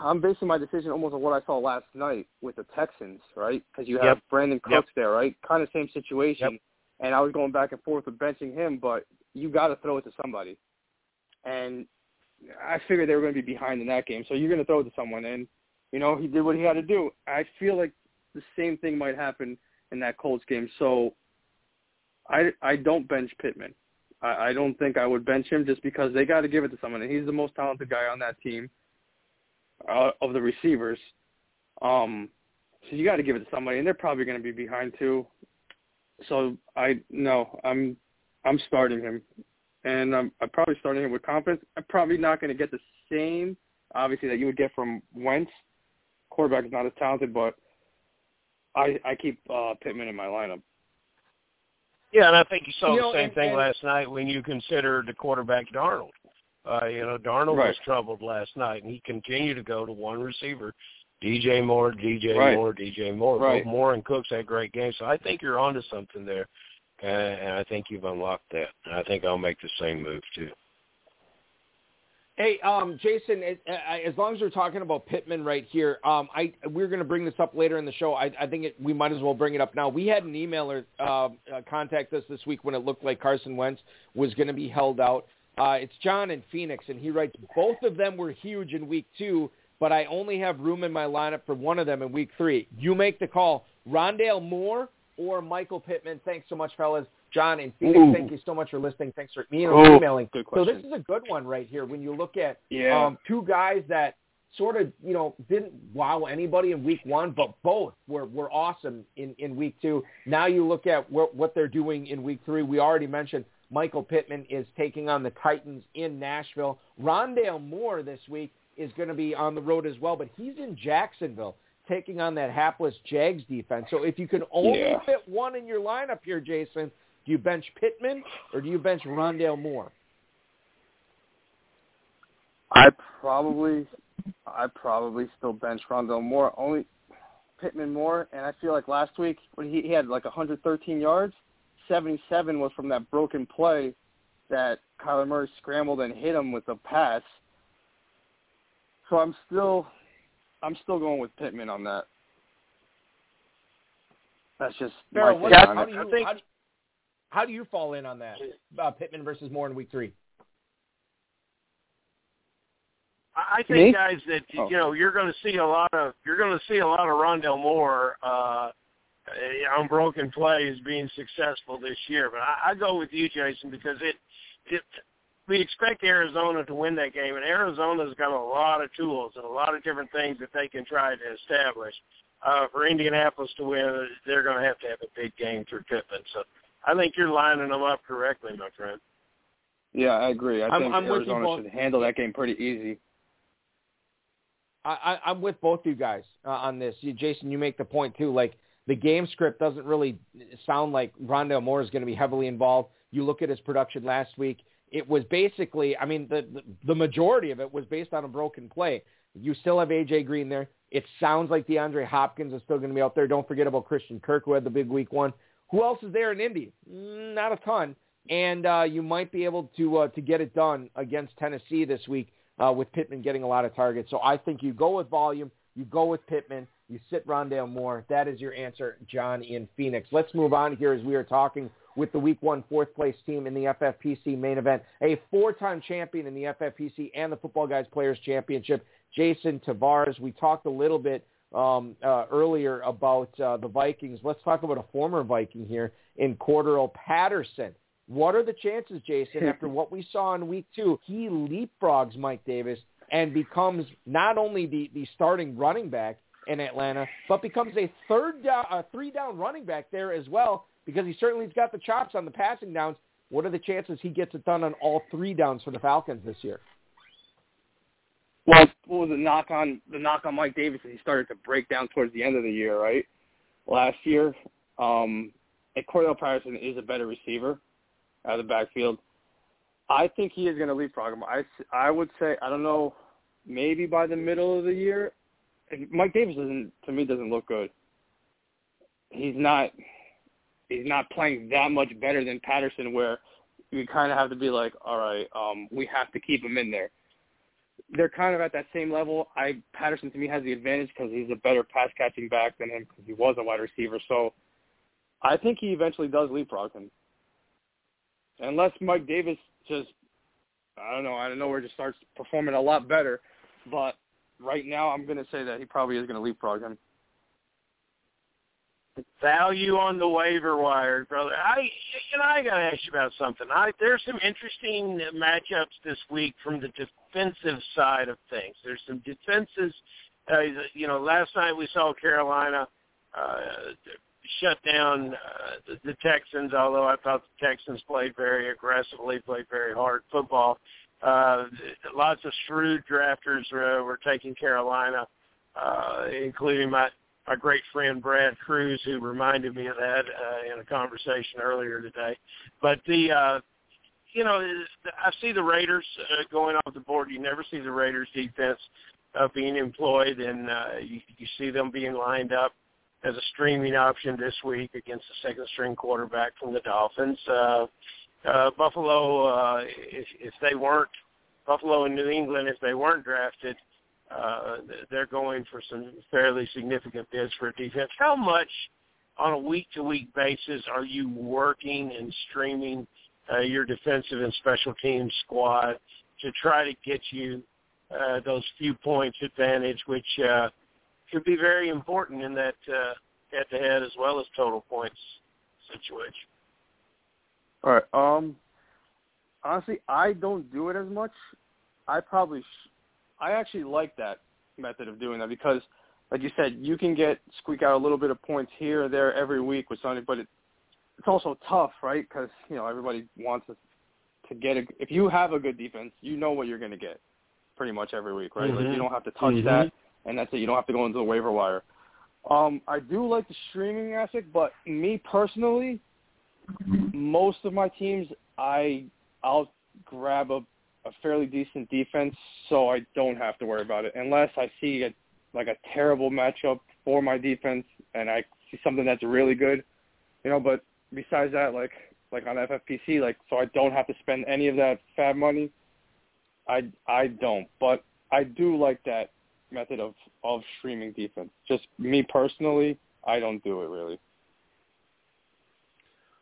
E: I'm basing my decision almost on what I saw last night with the Texans, right? Because you have
D: yep.
E: Brandin Cooks
D: yep.
E: there, right? Kind of same situation.
D: Yep.
E: And I was going back and forth with benching him, but you got to throw it to somebody. And I figured they were going to be behind in that game, so you're going to throw it to someone. And you know, he did what he had to do. I feel like the same thing might happen in that Colts game. So I I don't bench Pittman. I, I don't think I would bench him just because they got to give it to someone, and he's the most talented guy on that team uh, of the receivers. Um, so you got to give it to somebody, and they're probably going to be behind too. So I no, I'm I'm starting him, and I'm, I'm probably starting him with confidence. I'm probably not going to get the same, obviously, that you would get from Wentz quarterback is not as talented, but I I keep uh, Pittman in my lineup.
D: Yeah, and I think you saw
A: you
D: the
A: know,
D: same
A: and,
D: thing
A: and,
D: last night when you considered the quarterback Darnold. Uh, you know, Darnold
E: right.
D: was troubled last night, and he continued to go to one receiver, DJ Moore, DJ
E: right.
D: Moore, DJ Moore.
E: Right.
D: Both Moore and Cooks had great games, so I think you're onto something there, and, and I think you've unlocked that. And I think I'll make the same move too.
A: Hey, um, Jason, as long as we're talking about Pittman right here, um, I we're going to bring this up later in the show. I, I think it, we might as well bring it up now. We had an emailer uh, uh, contact us this week when it looked like Carson Wentz was going to be held out. Uh, it's John in Phoenix, and he writes, both of them were huge in week two, but I only have room in my lineup for one of them in week three. You make the call. Rondale Moore or Michael Pittman. Thanks so much, fellas. John in Phoenix,
E: Ooh.
A: thank you so much for listening. Thanks for me
E: Ooh,
A: emailing.
E: good
A: so this is a good one right here when you look at
E: Yeah.
A: um, two guys that sort of, you know, didn't wow anybody in week one, but both were, were awesome in, in week two. Now you look at what, what they're doing in week three. We already mentioned Michael Pittman is taking on the Titans in Nashville. Rondale Moore this week is going to be on the road as well, but he's in Jacksonville taking on that hapless Jags defense. So if you can only
E: Yeah.
A: fit one in your lineup here, Jason, do you bench Pittman or do you bench Rondale Moore?
E: I probably I probably still bench Rondale Moore. Only Pittman Moore, and I feel like last week when he, he had like 113 yards, 77 was from that broken play that Kyler Murray scrambled and hit him with a pass. So I'm still I'm still going with Pittman on that. That's just
A: Ferrell,
E: my
A: what, how, do you,
D: I think-
A: how, do, how do you fall in on that? Uh, Pittman versus Moore in week three.
D: I I
E: Me?
D: think, guys, that
E: Oh.
D: you know you're going to see a lot of you're going to see a lot of Rondale Moore uh, on broken plays being successful this year. But I, I go with you, Jason, because it it we expect Arizona to win that game, and Arizona's got a lot of tools and a lot of different things that they can try to establish. Uh, for Indianapolis to win, they're going to have to have a big game through Pittman. So I think you're lining them up correctly, my friend.
E: Yeah, I agree. I
A: I'm-
E: think
A: I'm
E: Arizona
A: both.
E: should handle that game pretty easy.
A: I, I, I'm with both you guys uh, on this. You, Jason, you make the point too. Like the game script doesn't really sound like Rondale Moore is going to be heavily involved. You look at his production last week; it was basically, I mean, the, the the majority of it was based on a broken play. You still have AJ Green there. It sounds like DeAndre Hopkins is still going to be out there. Don't forget about Christian Kirk, who had the big week one. Who else is there in Indy? Mm, Not a ton. And uh, you might be able to uh, to get it done against Tennessee this week uh, with Pittman getting a lot of targets. So I think you go with volume, you go with Pittman, You sit Rondale Moore. That is your answer, John in Phoenix. Let's move on here as we are talking with the Week One fourth place team in the FFPC main event, a four-time champion in the FFPC and the Football Guys Players Championship, Jason Tavares. We talked a little bit um, uh, earlier about uh, the Vikings. Let's talk about a former Viking here in Cordarrelle Patterson. What are the chances, Jason, after what we saw in week two, he leapfrogs Mike Davis and becomes not only the, the starting running back in Atlanta, but becomes a third down, a three down running back there as well because he certainly's got the chops on the passing downs. What are the chances he gets it done on all three downs for the Falcons this year?
E: Well, what was the knock on the knock on Mike Davis? He started to break down towards the end of the year, right? Last year, um, and Cordarrelle Patterson is a better receiver out of the backfield. I think he is going to leapfrog him. I, I would say I don't know, maybe by the middle of the year. Mike Davis doesn't to me doesn't look good. He's not he's not playing that much better than Patterson, where you kind of have to be like, all right, um, we have to keep him in there. They're kind of at that same level. I Patterson to me has the advantage because he's a better pass catching back than him because he was a wide receiver. So I think he eventually does leapfrog him, unless Mike Davis just I don't know I don't know where just starts performing a lot better. But right now, I'm going to say that he probably is going to leapfrog him
D: value on the waiver wire, brother. I and I got to ask you about something. I there's some interesting matchups this week from the defensive side of things. There's some defenses. Uh, you know, last night we saw Carolina uh, shut down uh, the, the Texans. Although I thought the Texans played very aggressively, played very hard football. Uh, lots of shrewd drafters uh, were taking Carolina, uh, including my our great friend Brad Cruz, who reminded me of that uh, in a conversation earlier today. But the, uh, you know, I see the Raiders uh, going off the board. You never see the Raiders defense uh, being employed, and uh, you, you see them being lined up as a streaming option this week against the second string quarterback from the Dolphins. Uh, uh, Buffalo, uh, if, if they weren't Buffalo and New England, if they weren't drafted, uh, they're going for some fairly significant bids for a defense. How much on a week-to-week basis are you working and streaming uh, your defensive and special teams squad to try to get you uh, those few points advantage, which uh, could be very important in that uh, head-to-head as well as total points situation.
E: All right. Um, honestly, I don't do it as much. I probably sh- I actually like that method of doing that because, like you said, you can get squeak out a little bit of points here or there every week with something, but it, it's also tough, right? Because you know everybody wants to, to get a. If you have a good defense, you know what you're going to get, pretty much every week, right?
A: Mm-hmm.
E: Like you don't have to touch
A: mm-hmm.
E: that, and that's it. You don't have to go into the waiver wire. Um, I do like the streaming aspect, but me personally, most of my teams, I I'll grab a a fairly decent defense, so I don't have to worry about it unless I see a, like a terrible matchup for my defense and I see something that's really good, you know. But besides that, like like on FFPC, like so I don't have to spend any of that fab money. I I don't, but I do like that method of of streaming defense. Just me personally, I don't do it really.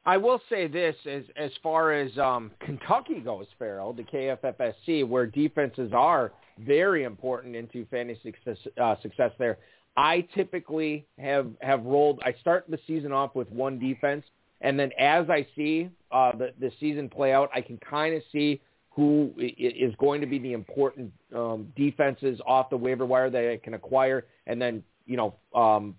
A: I will say this as as far as um, Kentucky goes, Ferrell, the KFFSC, where defenses are very important into fantasy success, uh, success there. I typically have have rolled. I start the season off with one defense, and then as I see uh, the the season play out, I can kind of see who is going to be the important um, defenses off the waiver wire that I can acquire, and then you know um,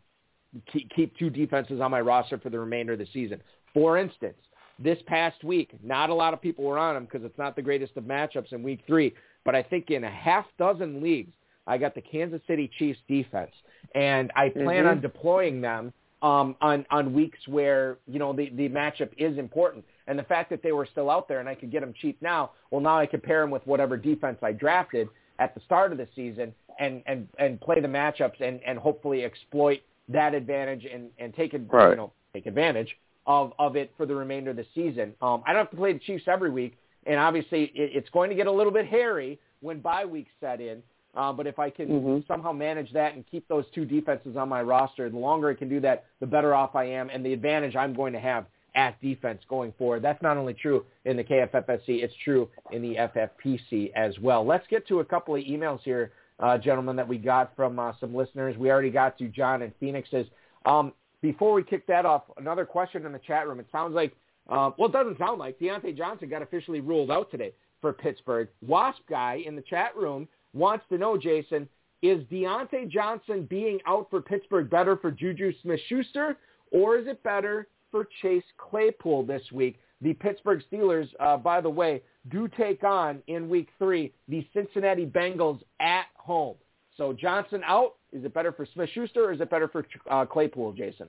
A: keep, keep two defenses on my roster for the remainder of the season. For instance, this past week, not a lot of people were on him because it's not the greatest of matchups in week three, but I think in a half dozen leagues, I got the Kansas City Chiefs defense, and I plan
E: mm-hmm.
A: on deploying them um, on on weeks where you know the the matchup is important, and the fact that they were still out there and I could get them cheap now, well now I can pair them with whatever defense I drafted at the start of the season and and and play the matchups and and hopefully exploit that advantage and and take it
E: right.
A: you know take advantage of of it for the remainder of the season. Um, I don't have to play the Chiefs every week, and obviously it, it's going to get a little bit hairy when bye weeks set in. Uh, but if I can
E: Mhm.
A: somehow manage that and keep those two defenses on my roster, the longer I can do that, the better off I am, and the advantage I'm going to have at defense going forward. That's not only true in the KFFSC, it's true in the FFPC as well. Let's get to a couple of emails here, uh, gentlemen, that we got from uh, some listeners. We already got to John and Phoenix. Says, um, before we kick that off, another question in the chat room. It sounds like, uh, well, it doesn't sound like Diontae Johnson got officially ruled out today for Pittsburgh. Wasp guy in the chat room wants to know, Jason, is Diontae Johnson being out for Pittsburgh better for Juju Smith-Schuster, or is it better for Chase Claypool this week? The Pittsburgh Steelers, uh, by the way, do take on in week three the Cincinnati Bengals at home. So Johnson out. Is it better for Smith-Schuster or is it better for uh, Claypool, Jason?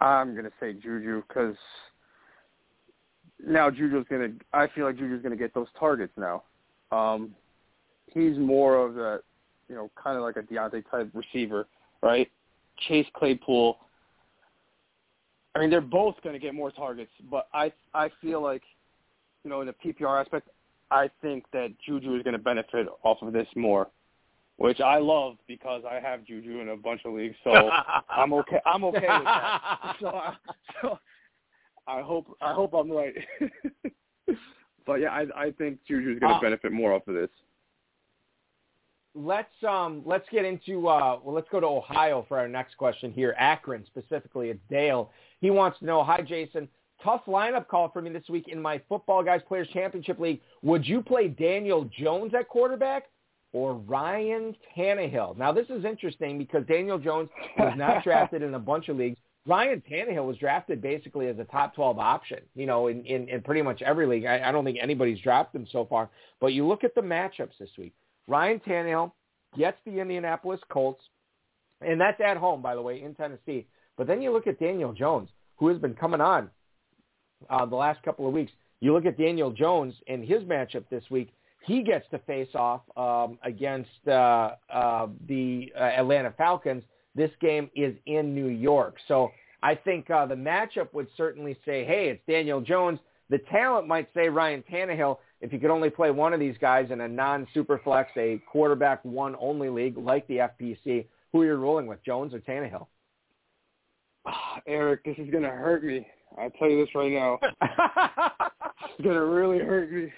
E: I'm gonna say Juju because now Juju's gonna. I feel like Juju's gonna get those targets now. Um, he's more of a, you know, kind of like a Diontae type receiver, right? Chase Claypool. I mean, they're both going to get more targets, but I I feel like, you know, in the PPR aspect, I think that Juju is going to benefit off of this more, which I love because I have Juju in a bunch of leagues, so I'm okay. I'm okay with that. So, I, so I hope I hope I'm right. but yeah, I I think Juju's going to
A: Uh,
E: benefit more off of this.
A: Let's um let's get into uh well let's go to Ohio for our next question here. Akron specifically, it's Dale. He wants to know, hi Jason, tough lineup call for me this week in my football guys players championship league. Would you play Daniel Jones at quarterback or Ryan Tannehill? Now this is interesting because Daniel Jones was not drafted in a bunch of leagues. Ryan Tannehill was drafted basically as a top 12 option, you know, in, in, in pretty much every league. I, I don't think anybody's drafted him so far. But you look at the matchups this week. Ryan Tannehill gets the Indianapolis Colts, and that's at home, by the way, in Tennessee. But then you look at Daniel Jones, who has been coming on uh, the last couple of weeks. You look at Daniel Jones and his matchup this week. He gets to face off um, against uh, uh, the uh, Atlanta Falcons. This game is in New York. So I think uh, the matchup would certainly say, hey, it's Daniel Jones. The talent might say Ryan Tannehill. If you could only play one of these guys in a non-superflex, a quarterback one only league like the FPC, who are you rolling with, Jones or Tannehill?
E: Ah, Eric, this is gonna hurt me. I'll tell you this right now. It's gonna really hurt me.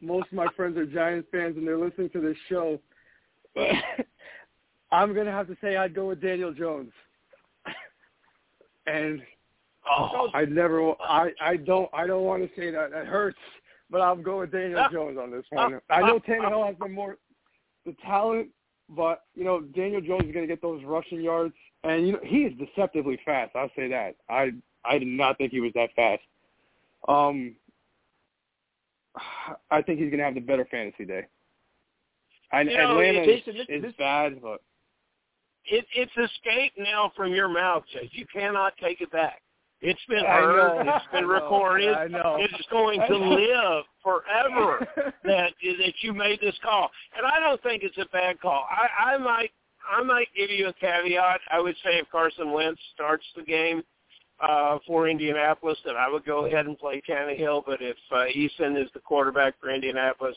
E: Most of my friends are Giants fans and they're listening to this show. But I'm gonna have to say I'd go with Daniel Jones. And
D: Oh,
E: I never I I don't I don't want to say that. That hurts. But I'm going with Daniel ah. Jones on this ah. one. I know ah. Tannehill has the more the talent, but you know Daniel Jones is going to get those rushing yards, and you know he is deceptively fast. I'll say that. I I did not think he was that fast. Um, I think he's going to have the better fantasy day. And
D: You know,
E: Atlanta
A: Jason,
E: is,
A: this-
E: is
A: this-
E: bad, but
D: it, it's escaped now from your mouth, Chase. You cannot take it back. It's been
E: I
D: heard.
E: know.
D: It's been recorded.
E: I know.
D: It's going to live forever that that you made this call. And I don't think it's a bad call. I, I might I might give you a caveat. I would say if Carson Wentz starts the game uh, for Indianapolis, then I would go ahead and play Tannehill. But if uh, Eason is the quarterback for Indianapolis,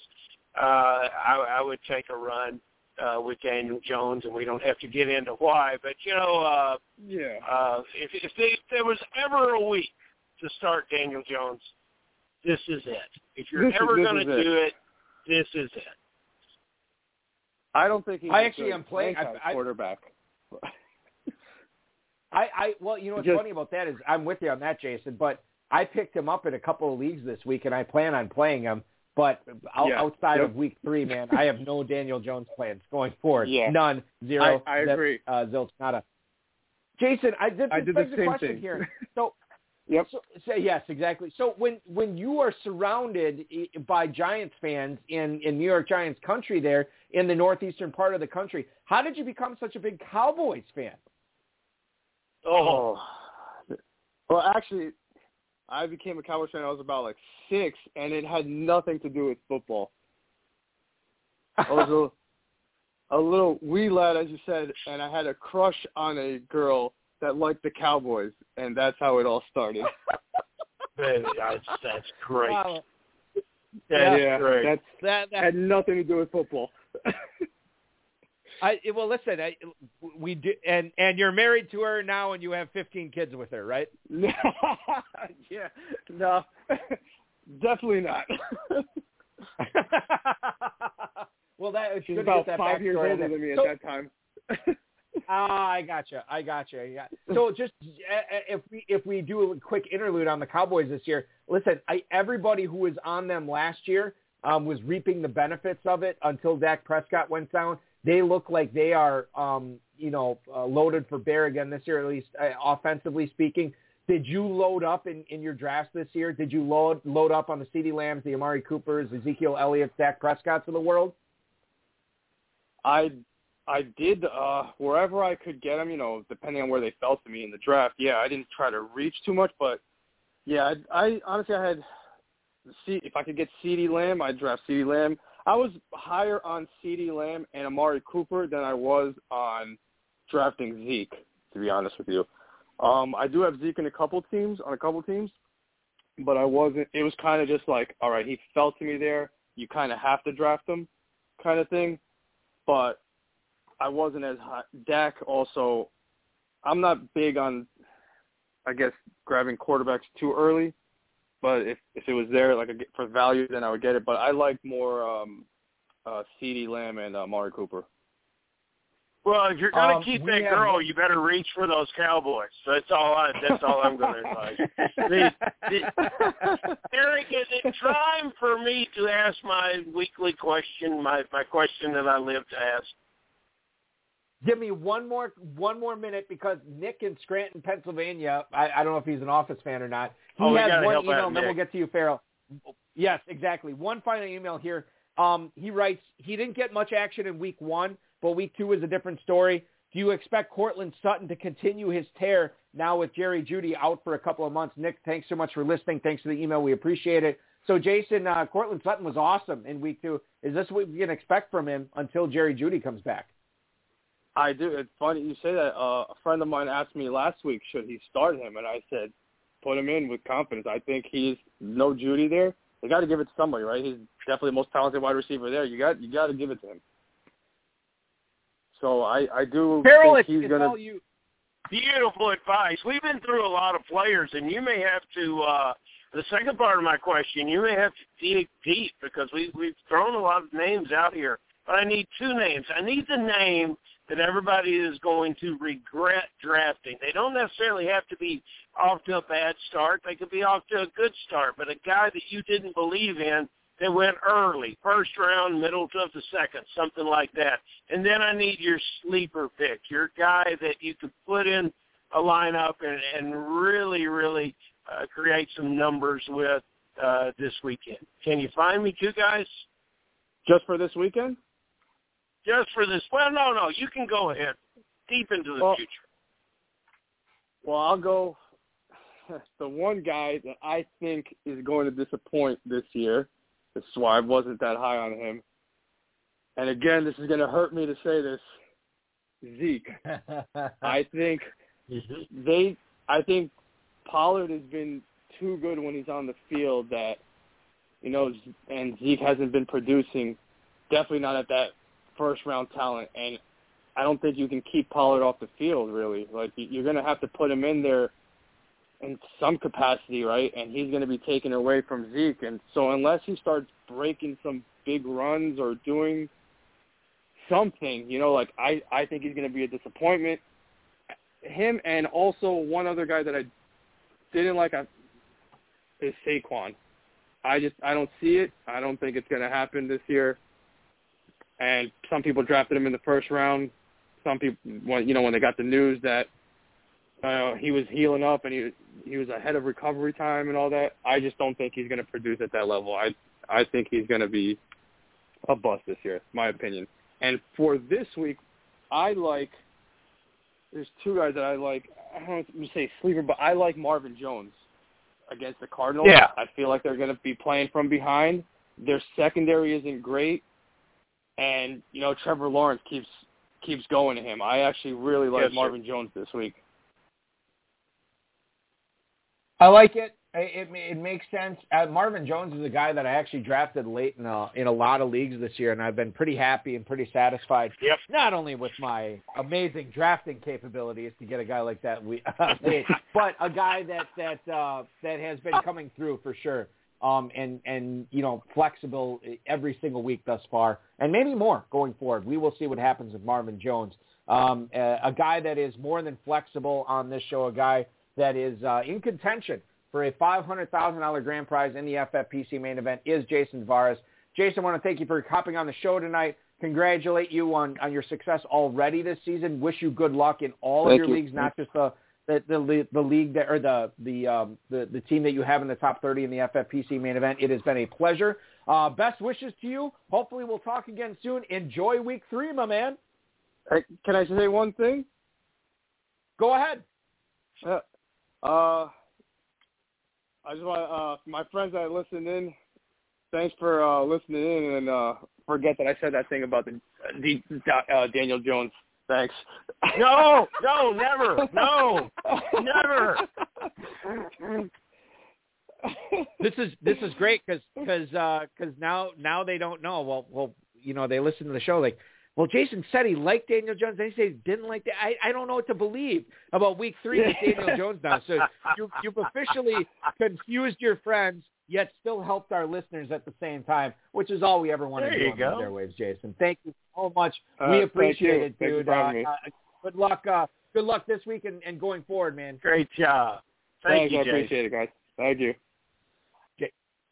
D: uh, I, I would take a run uh, with Daniel Jones, and we don't have to get into why. But you know, uh,
E: yeah.
D: uh, if, if, they, if there was ever a week to start Daniel Jones, this is it. If you're
E: This
D: ever going to do it, this is it.
E: I don't think he's
A: I
E: a
A: actually am playing- I-
E: franchise
A: I-
E: quarterback.
A: I, I well, you know what's
E: Just-
A: funny about that is I'm with you on that, Jason. But I picked him up in a couple of leagues this week, and I plan on playing him. But out,
E: Yeah.
A: outside
E: Yep.
A: of week three, man, I have no Daniel Jones plans going forward.
E: Yeah.
A: None, zero.
E: I- I
A: That-
E: agree.
A: Uh, zilch, nada. Jason, I did.
E: I did the
A: a
E: same
A: question
E: thing.
A: here. So,
E: Yep.
A: so, so yes, exactly. So when when you are surrounded by Giants fans in in New York Giants country, there in the northeastern part of the country, how did you become such a big Cowboys fan?
D: Oh.
E: Well, actually, I became a Cowboys fan. I was about like six, and it had nothing to do with football. I was a, a little wee lad, as you said, and I had a crush on a girl that liked the Cowboys, and that's how it all started.
D: baby, that's, that's great.
A: Wow.
D: That's
E: yeah,
D: great.
E: that's
A: That, that
E: had nothing to do with football.
A: I well, listen, I, we do, and and you're married to her now, and you have 15 kids with her, right?
E: No Yeah, no, definitely not.
A: well, that
E: She's about
A: that
E: five years older than me
A: So-
E: at that time.
A: Ah, I gotcha. I gotcha. Yeah. So just uh, if we if we do a quick interlude on the Cowboys this year, listen, I, everybody who was on them last year um, was reaping the benefits of it until Dak Prescott went down. They look like they are, um, you know, uh, loaded for bear again this year, at least uh, offensively speaking. Did you load up in, in your drafts this year? Did you load load up on the CeeDee Lambs, the Amari Coopers, Ezekiel Elliott, Dak Prescotts of the world?
E: I I did uh wherever I could get them, you know, depending on where they fell to me in the draft. Yeah, I didn't try to reach too much, but yeah, I, I honestly I had see if I could get CeeDee Lamb, I'd draft CeeDee Lamb. I was higher on CeeDee Lamb and Amari Cooper than I was on drafting Zeke, to be honest with you. Um, I do have Zeke in a couple teams on a couple teams, but I wasn't. It was kind of just like, all right, he fell to me there. You kind of have to draft him, kind of thing. But I wasn't as high. Dak also, I'm not big on, I guess, grabbing quarterbacks too early. But if if it was there like a, for value, then I would get it. But I like more um, uh, CeeDee Lamb and uh, Mari Cooper.
D: Well, if you're going to
A: Um,
D: keep that
A: have-
D: girl, you better reach for those Cowboys. That's all. I, that's all I'm going to advise. The, the, Eric, is it time for me to ask my weekly question, my my question that I live to ask?
A: Give me one more one more minute because Nick in Scranton, Pennsylvania. I, I don't know if he's an Office fan or not. He
D: Oh,
A: has one email, and then we'll get to you, Ferrell. Yes, exactly. One final email here. Um, he writes, he didn't get much action in week one, but week two is a different story. Do you expect Courtland Sutton to continue his tear now with Jerry Jeudy out for a couple of months? Nick, thanks so much for listening. Thanks for the email. We appreciate it. So, Jason, uh, Courtland Sutton was awesome in week two. Is this what we can expect from him until Jerry Jeudy comes back?
E: I do. It's funny you say that. Uh, a friend of mine asked me last week, should he start him, and I said, put him in with confidence. I think he's no Jeudy there. They got to give it to somebody, right? He's definitely the most talented wide receiver there. You got you got to give it to him. So I I do
A: Ferrell,
E: think he's gonna.
A: you.
D: Beautiful advice. We've been through a lot of players, and you may have to. uh The second part of my question, you may have to dig deep because we we've thrown a lot of names out here. But I need two names. I need the name that everybody is going to regret drafting. They don't necessarily have to be off to a bad start. They could be off to a good start. But a guy that you didn't believe in that went early, first round, middle of the second, something like that. And then I need your sleeper pick, your guy that you could put in a lineup and, and really, really uh, create some numbers with uh, this weekend. Can you find me two guys
E: Just for this weekend?
D: Just for this? Well, no, no, you can go ahead deep into the
E: Well,
D: future.
E: Well, I'll go. The one guy that I think is going to disappoint this year. This is why I wasn't that high on him. And again, this is going to hurt me to say this. Zeke. I think mm-hmm. they. I think Pollard has been too good when he's on the field. That you know, and Zeke hasn't been producing. Definitely not at that first round talent. And I don't think you can keep Pollard off the field really. Like you- you're going to have to put him in there in some capacity, right? And he's going to be taken away from Zeke. And so unless he starts breaking some big runs or doing something, you know, like I I think he's going to be a disappointment. Him and also one other guy that I didn't like is Saquon. I just I don't see it. I don't think it's going to happen this year. And some people drafted him in the first round. Some people, when you know, when they got the news that uh, he was healing up and he he was ahead of recovery time and all that, I just don't think he's going to produce at that level. I I think he's going to be a bust this year, my opinion. And for this week, I like. There's two guys that I like. I don't want to say sleeper, but I like Marvin Jones against the Cardinals.
D: Yeah.
E: I feel like they're going to be playing from behind. Their secondary isn't great, and you know Trevor Lawrence keeps keeps going to him. I actually really like
D: Yes, sir.
E: Marvin Jones this week.
A: I like it. It, it makes sense. Uh, Marvin Jones is a guy that I actually drafted late in a, in a lot of leagues this year, and I've been pretty happy and pretty satisfied.
D: Yep.
A: Not only with my amazing drafting capabilities to get a guy like that we, uh, but a guy that that uh, that has been coming through for sure. Um, and and you know flexible every single week thus far, and maybe more going forward. We will see what happens with Marvin Jones, um, a, a guy that is more than flexible on this show, a guy that is uh, in contention for a $500,000 grand prize in the FFPC main event is Jason Tavares. Jason, I want to thank you for hopping on the show tonight. Congratulate you on, on your success already this season. Wish you good luck in all
E: Thank
A: of your
E: you.
A: leagues, not just the the the, the league that or the the, um, the the team that you have in the top 30 in the FFPC main event. It has been a pleasure. Uh, best wishes to you. Hopefully, we'll talk again soon. Enjoy week three, my man.
E: Hey, can I say one thing?
A: Go ahead.
E: Uh, uh, I just want uh, my friends that listened in. Thanks for uh, listening in, and uh, forget that I said that thing about the D, uh, Daniel Jones. Thanks.
D: No, no, never, no, never.
A: this is this is great because because because uh, now now they don't know. Well, well, you know, they listen to the show like, well, Jason said he liked Daniel Jones. Then he said he didn't like that. I I don't know what to believe about Week Three with Daniel Jones now. So you you've officially confused your friends, yet still helped our listeners at the same time, which is all we ever want
D: There
A: to do on
D: go.
A: these airwaves, Jason. Thank you so much.
E: Uh,
A: we appreciate it, dude.
E: for having me.
A: Uh, uh, good luck. Uh, good luck this week and, and going forward, man.
D: Great job. Thank
E: Thanks,
D: you,
E: I
D: Jason.
E: appreciate it, guys. Thank you.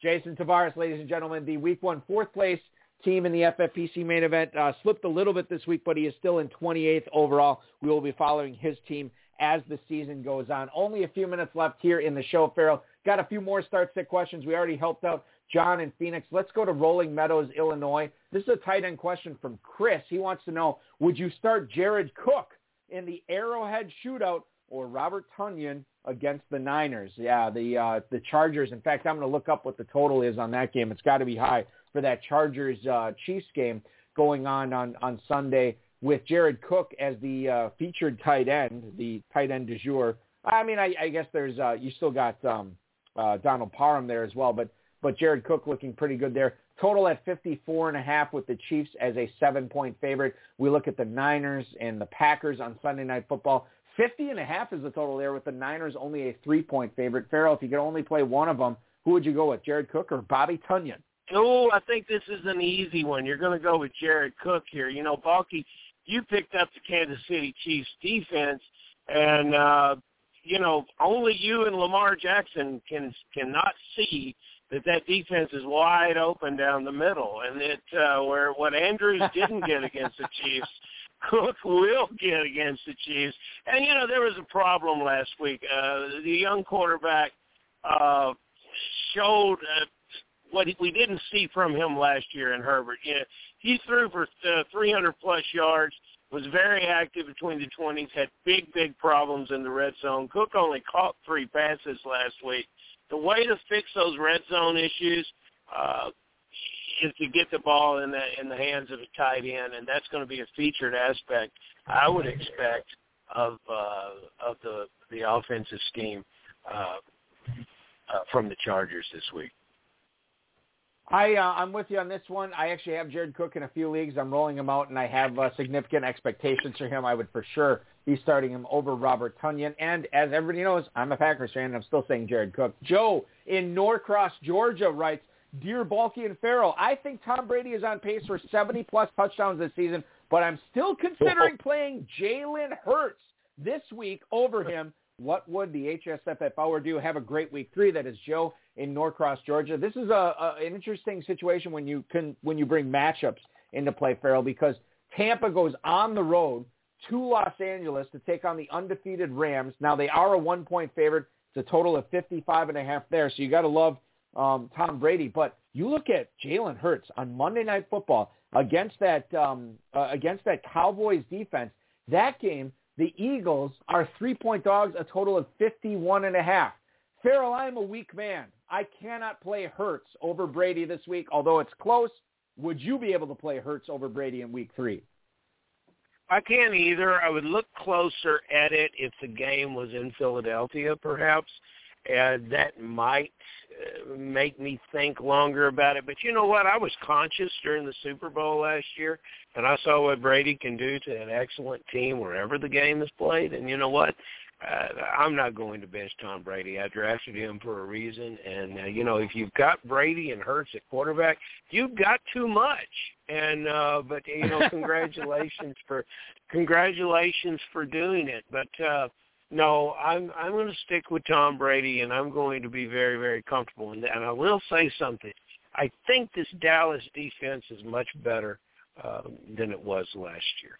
A: Jason Tavares, ladies and gentlemen, the Week One fourth place team in the FFPC main event uh, slipped a little bit this week, but he is still in 28th overall. We will be following his team as the season goes on. Only a few minutes left here in the show, Ferrell. Got a few more start sit questions. We already helped out John in Phoenix. Let's go to Rolling Meadows, Illinois. This is a tight end question from Chris. He wants to know, would you start Jared Cook in the Arrowhead shootout or Robert Tonyan against the Niners. Yeah, the uh, the Chargers. In fact, I'm going to look up what the total is on that game. It's got to be high for that Chargers uh, Chiefs game going on, on on Sunday with Jared Cook as the uh, featured tight end, the tight end du jour. I mean, I, I guess there's uh, you still got um, uh, Donald Parham there as well, but but Jared Cook looking pretty good there. Total at 54 and a half with the Chiefs as a seven-point favorite. We look at the Niners and the Packers on Sunday Night Football. 50 and a half is the total there with the Niners only a three-point favorite. Ferrell, if you could only play one of them, who would you go with, Jared Cook or Bobby Tonyan?
D: Oh, I think this is an easy one. You're going to go with Jared Cook here. You know, Balky, you picked up the Kansas City Chiefs defense, and uh, you know only you and Lamar Jackson can cannot see that that defense is wide open down the middle, and it uh, where what Andrews didn't get against the Chiefs. Cook will get against the Chiefs, and you know there was a problem last week. Uh, the young quarterback uh, showed uh, what we didn't see from him last year in Herbert. You know, he threw for uh, 300 plus yards, was very active between the 20s, had big, big problems in the red zone. Cook only caught three passes last week. The way to fix those red zone issues uh, is to get the ball in the in the hands of a tight end, and that's going to be a featured aspect, I would expect, of uh, of the the offensive scheme uh, uh, from the Chargers this week.
A: I uh, I'm with you on this one. I actually have Jared Cook in a few leagues. I'm rolling him out, and I have uh, significant expectations for him. I would for sure be starting him over Robert Tonyan. And as everybody knows, I'm a Packers fan, and I'm still saying Jared Cook. Joe in Norcross, Georgia writes, Dear Balky and Ferrell, I think Tom Brady is on pace for 70 plus touchdowns this season, but I'm still considering playing Jalen Hurts this week over him. What would the HSFF hour do? Have a great week three. That is Joe in Norcross, Georgia. This is a, a an interesting situation when you can when you bring matchups into play, Ferrell, because Tampa goes on the road to Los Angeles to take on the undefeated Rams. Now they are a one point favorite. It's a total of 55 and a half there. So you got to love um, Tom Brady. But you look at Jalen Hurts on Monday Night Football against that um, uh, against that Cowboys defense. That game, the Eagles are three-point dogs, a total of 51 and a half. Ferrell, I am a weak man. I cannot play Hurts over Brady this week, although it's close. Would you be able to play Hurts over Brady in week three?
D: I can't either. I would look closer at it if the game was in Philadelphia, perhaps. and that might uh, make me think longer about it. But you know what? I was conscious during the Super Bowl last year, and I saw what Brady can do to an excellent team wherever the game is played. And you know what? Uh, I'm not going to bench Tom Brady. I drafted him for a reason, and uh, you know if you've got Brady and Hurts at quarterback, you've got too much. And uh, but you know, congratulations for congratulations for doing it. But uh, no, I'm I'm going to stick with Tom Brady, and I'm going to be very very comfortable. And, and I will say something. I think this Dallas defense is much better uh, than it was last year.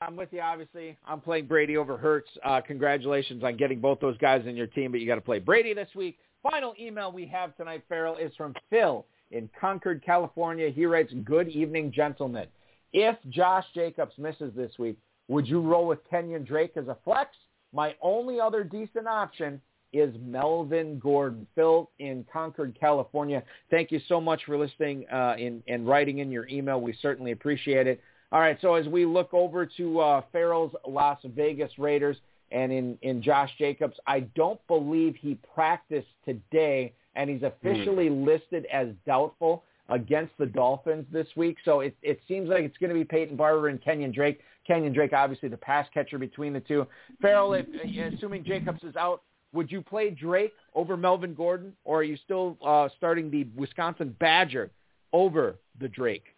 A: I'm with you, obviously. I'm playing Brady over Hurts. Uh, congratulations on getting both those guys in your team, but you got to play Brady this week. Final email we have tonight, Ferrell, is from Phil in Concord, California. He writes, good evening, gentlemen. If Josh Jacobs misses this week, would you roll with Kenyon Drake as a flex? My only other decent option is Melvin Gordon. Phil in Concord, California. Thank you so much for listening uh, and writing in your email. We certainly appreciate it. All right, so as we look over to uh, Ferrell's Las Vegas Raiders and in, in Josh Jacobs, I don't believe he practiced today, and he's officially mm. listed as doubtful against the Dolphins this week. So it, it seems like it's going to be Peyton Barber and Kenyon Drake. Kenyon Drake, obviously the pass catcher between the two. Ferrell, if, assuming Jacobs is out, would you play Drake over Melvin Gordon, or are you still uh, starting the Wisconsin Badger over the Drake?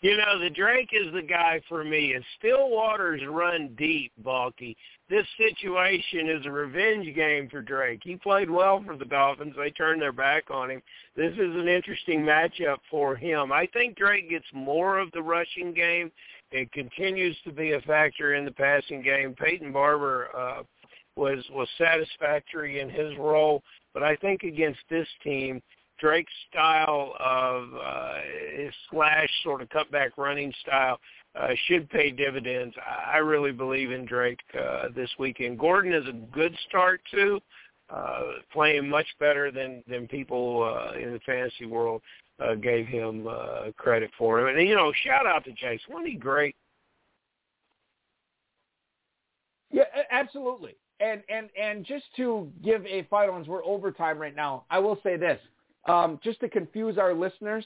D: You know, the Drake is the guy for me. And still waters run deep, Balky. This situation is a revenge game for Drake. He played well for the Dolphins. They turned their back on him. This is an interesting matchup for him. I think Drake gets more of the rushing game. It continues to be a factor in the passing game. Peyton Barber uh, was was satisfactory in his role, but I think against this team, Drake's style of uh, his slash sort of cutback running style uh, should pay dividends. I really believe in Drake uh, this weekend. Gordon is a good start too, uh, playing much better than than people uh, in the fantasy world uh, gave him uh, credit for. And you know, shout out to Jason. Wasn't he great?
A: Yeah, absolutely. And and and just to give a final, as we're overtime right now, I will say this: um, just to confuse our listeners,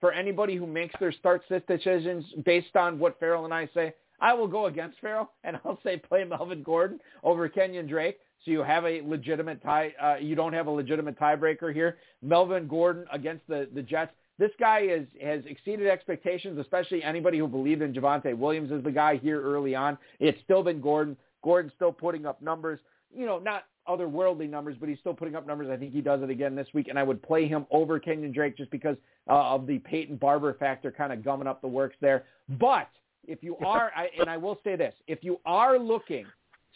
A: for anybody who makes their start sit decisions based on what Ferrell and I say, I will go against Ferrell and I'll say play Melvin Gordon over Kenyon Drake. So you have a legitimate tie. Uh, you don't have a legitimate tiebreaker here. Melvin Gordon against the the Jets. This guy is has exceeded expectations, especially anybody who believed in Javonte Williams as the guy here early on. It's still been Gordon. Gordon's still putting up numbers. You know, not otherworldly numbers, but he's still putting up numbers. I think he does it again this week, and I would play him over Kenyon Drake just because uh, of the Peyton Barber factor kind of gumming up the works there. But if you are, I, and I will say this, if you are looking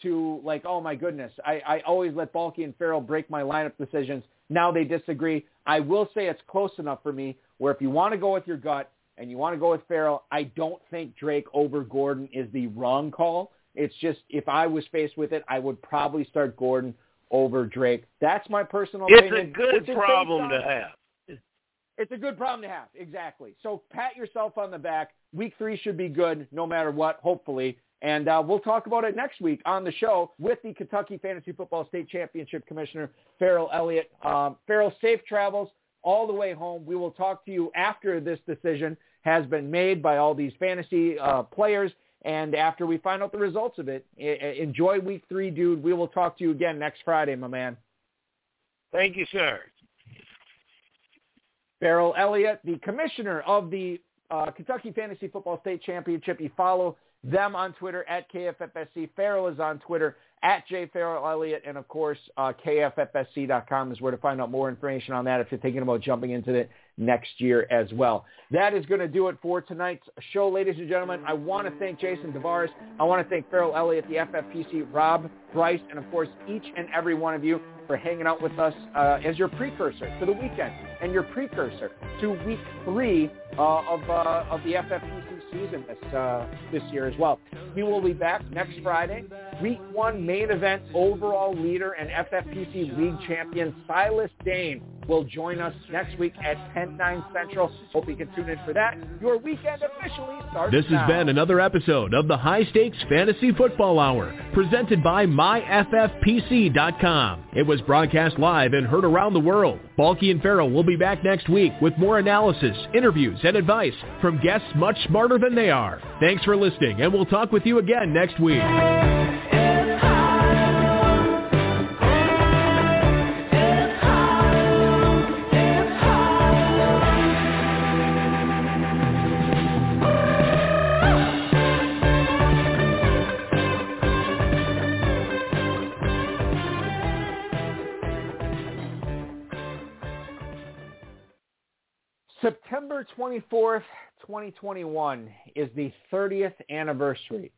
A: to like, oh my goodness, I, I always let Balky and Ferrell break my lineup decisions. Now they disagree. I will say it's close enough for me where if you want to go with your gut and you want to go with Ferrell, I don't think Drake over Gordon is the wrong call. It's just if I was faced with it, I would probably start Gordon over Drake. That's my personal
D: it's
A: opinion.
D: It's a good problem to have.
A: It's a good problem to have, exactly. So pat yourself on the back. Week three should be good no matter what, hopefully. And uh, we'll talk about it next week on the show with the Kentucky Fantasy Football State Championship Commissioner, Ferrell Elliott. Um, Ferrell, safe travels all the way home. We will talk to you after this decision has been made by all these fantasy uh, players and after we find out the results of it, enjoy week three, dude. We will talk to you again next Friday, my man.
D: Thank you, sir.
A: Ferrell Elliott, the commissioner of the uh, Kentucky Fantasy Football State Championship. You follow them on Twitter at KFFSC. Ferrell is on Twitter at J. Ferrell Elliott. And of course, uh, KFFSC.com is where to find out more information on that if you're thinking about jumping into it next year as well. That is going to do it for tonight's show, ladies and gentlemen. I want to thank Jason Tavares. I want to thank Ferrell Elliott, the FFPC, Rob, Bryce, and of course, each and every one of you for hanging out with us uh, as your precursor to the weekend and your precursor to week three uh, of, uh, of the FFPC season this, uh, this year as well. We will be back next Friday Week one main event overall leader and FFPC league champion Silas Dane will join us next week at 10, 9 Central. Hope you can tune in for that. Your weekend officially starts
C: This
A: now.
C: has been another episode of the High Stakes Fantasy Football Hour, presented by MyFFPC.com. It was broadcast live and heard around the world. Balky and Ferrell will be back next week with more analysis, interviews, and advice from guests much smarter than they are. Thanks for listening, and we'll talk with you again next week.
A: September 24th, 2021 is the 30th anniversary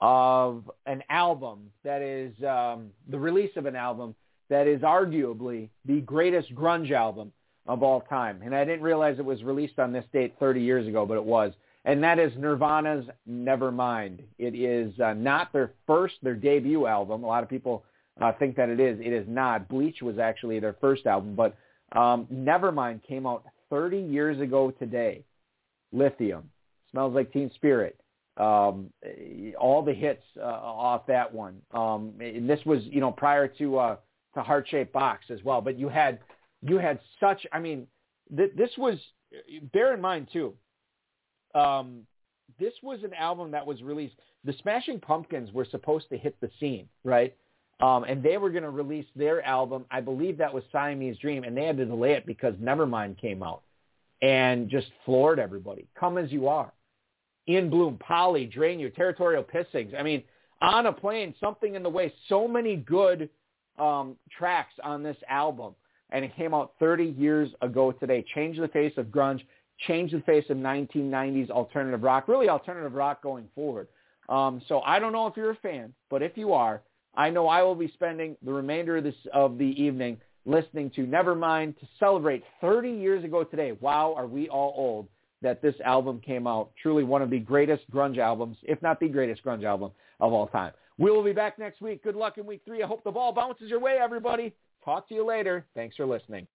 A: of an album that is um, the release of an album that is arguably the greatest grunge album of all time. And I didn't realize it was released on this date 30 years ago, but it was. And that is Nirvana's Nevermind. It is uh, not their first, their debut album. A lot of people uh, think that it is. It is not. Bleach was actually their first album, but um, Nevermind came out 30 years ago today. Lithium, Smells Like Teen Spirit, um, all the hits uh, off that one. Um, and this was, you know, prior to uh, to Heart Shaped Box as well. But you had you had such. I mean, th- this was. Bear in mind too. Um, this was an album that was released. The Smashing Pumpkins were supposed to hit the scene, right? Um, and they were going to release their album. I believe that was Siamese Dream, and they had to delay it because Nevermind came out and just floored everybody. Come as you are. In Bloom, Polly, Drain You, Territorial Pissings. I mean, on a plain, something in the way. So many good um, tracks on this album. And it came out 30 years ago today. Changed the face of grunge, changed the face of 1990s alternative rock, really alternative rock going forward. Um, so I don't know if you're a fan, but if you are, I know I will be spending the remainder of this of the evening listening to Nevermind to celebrate 30 years ago today. Wow, are we all old that this album came out. Truly one of the greatest grunge albums, if not the greatest grunge album of all time. We will be back next week. Good luck in week three. I hope the ball bounces your way, everybody. Talk to you later. Thanks for listening.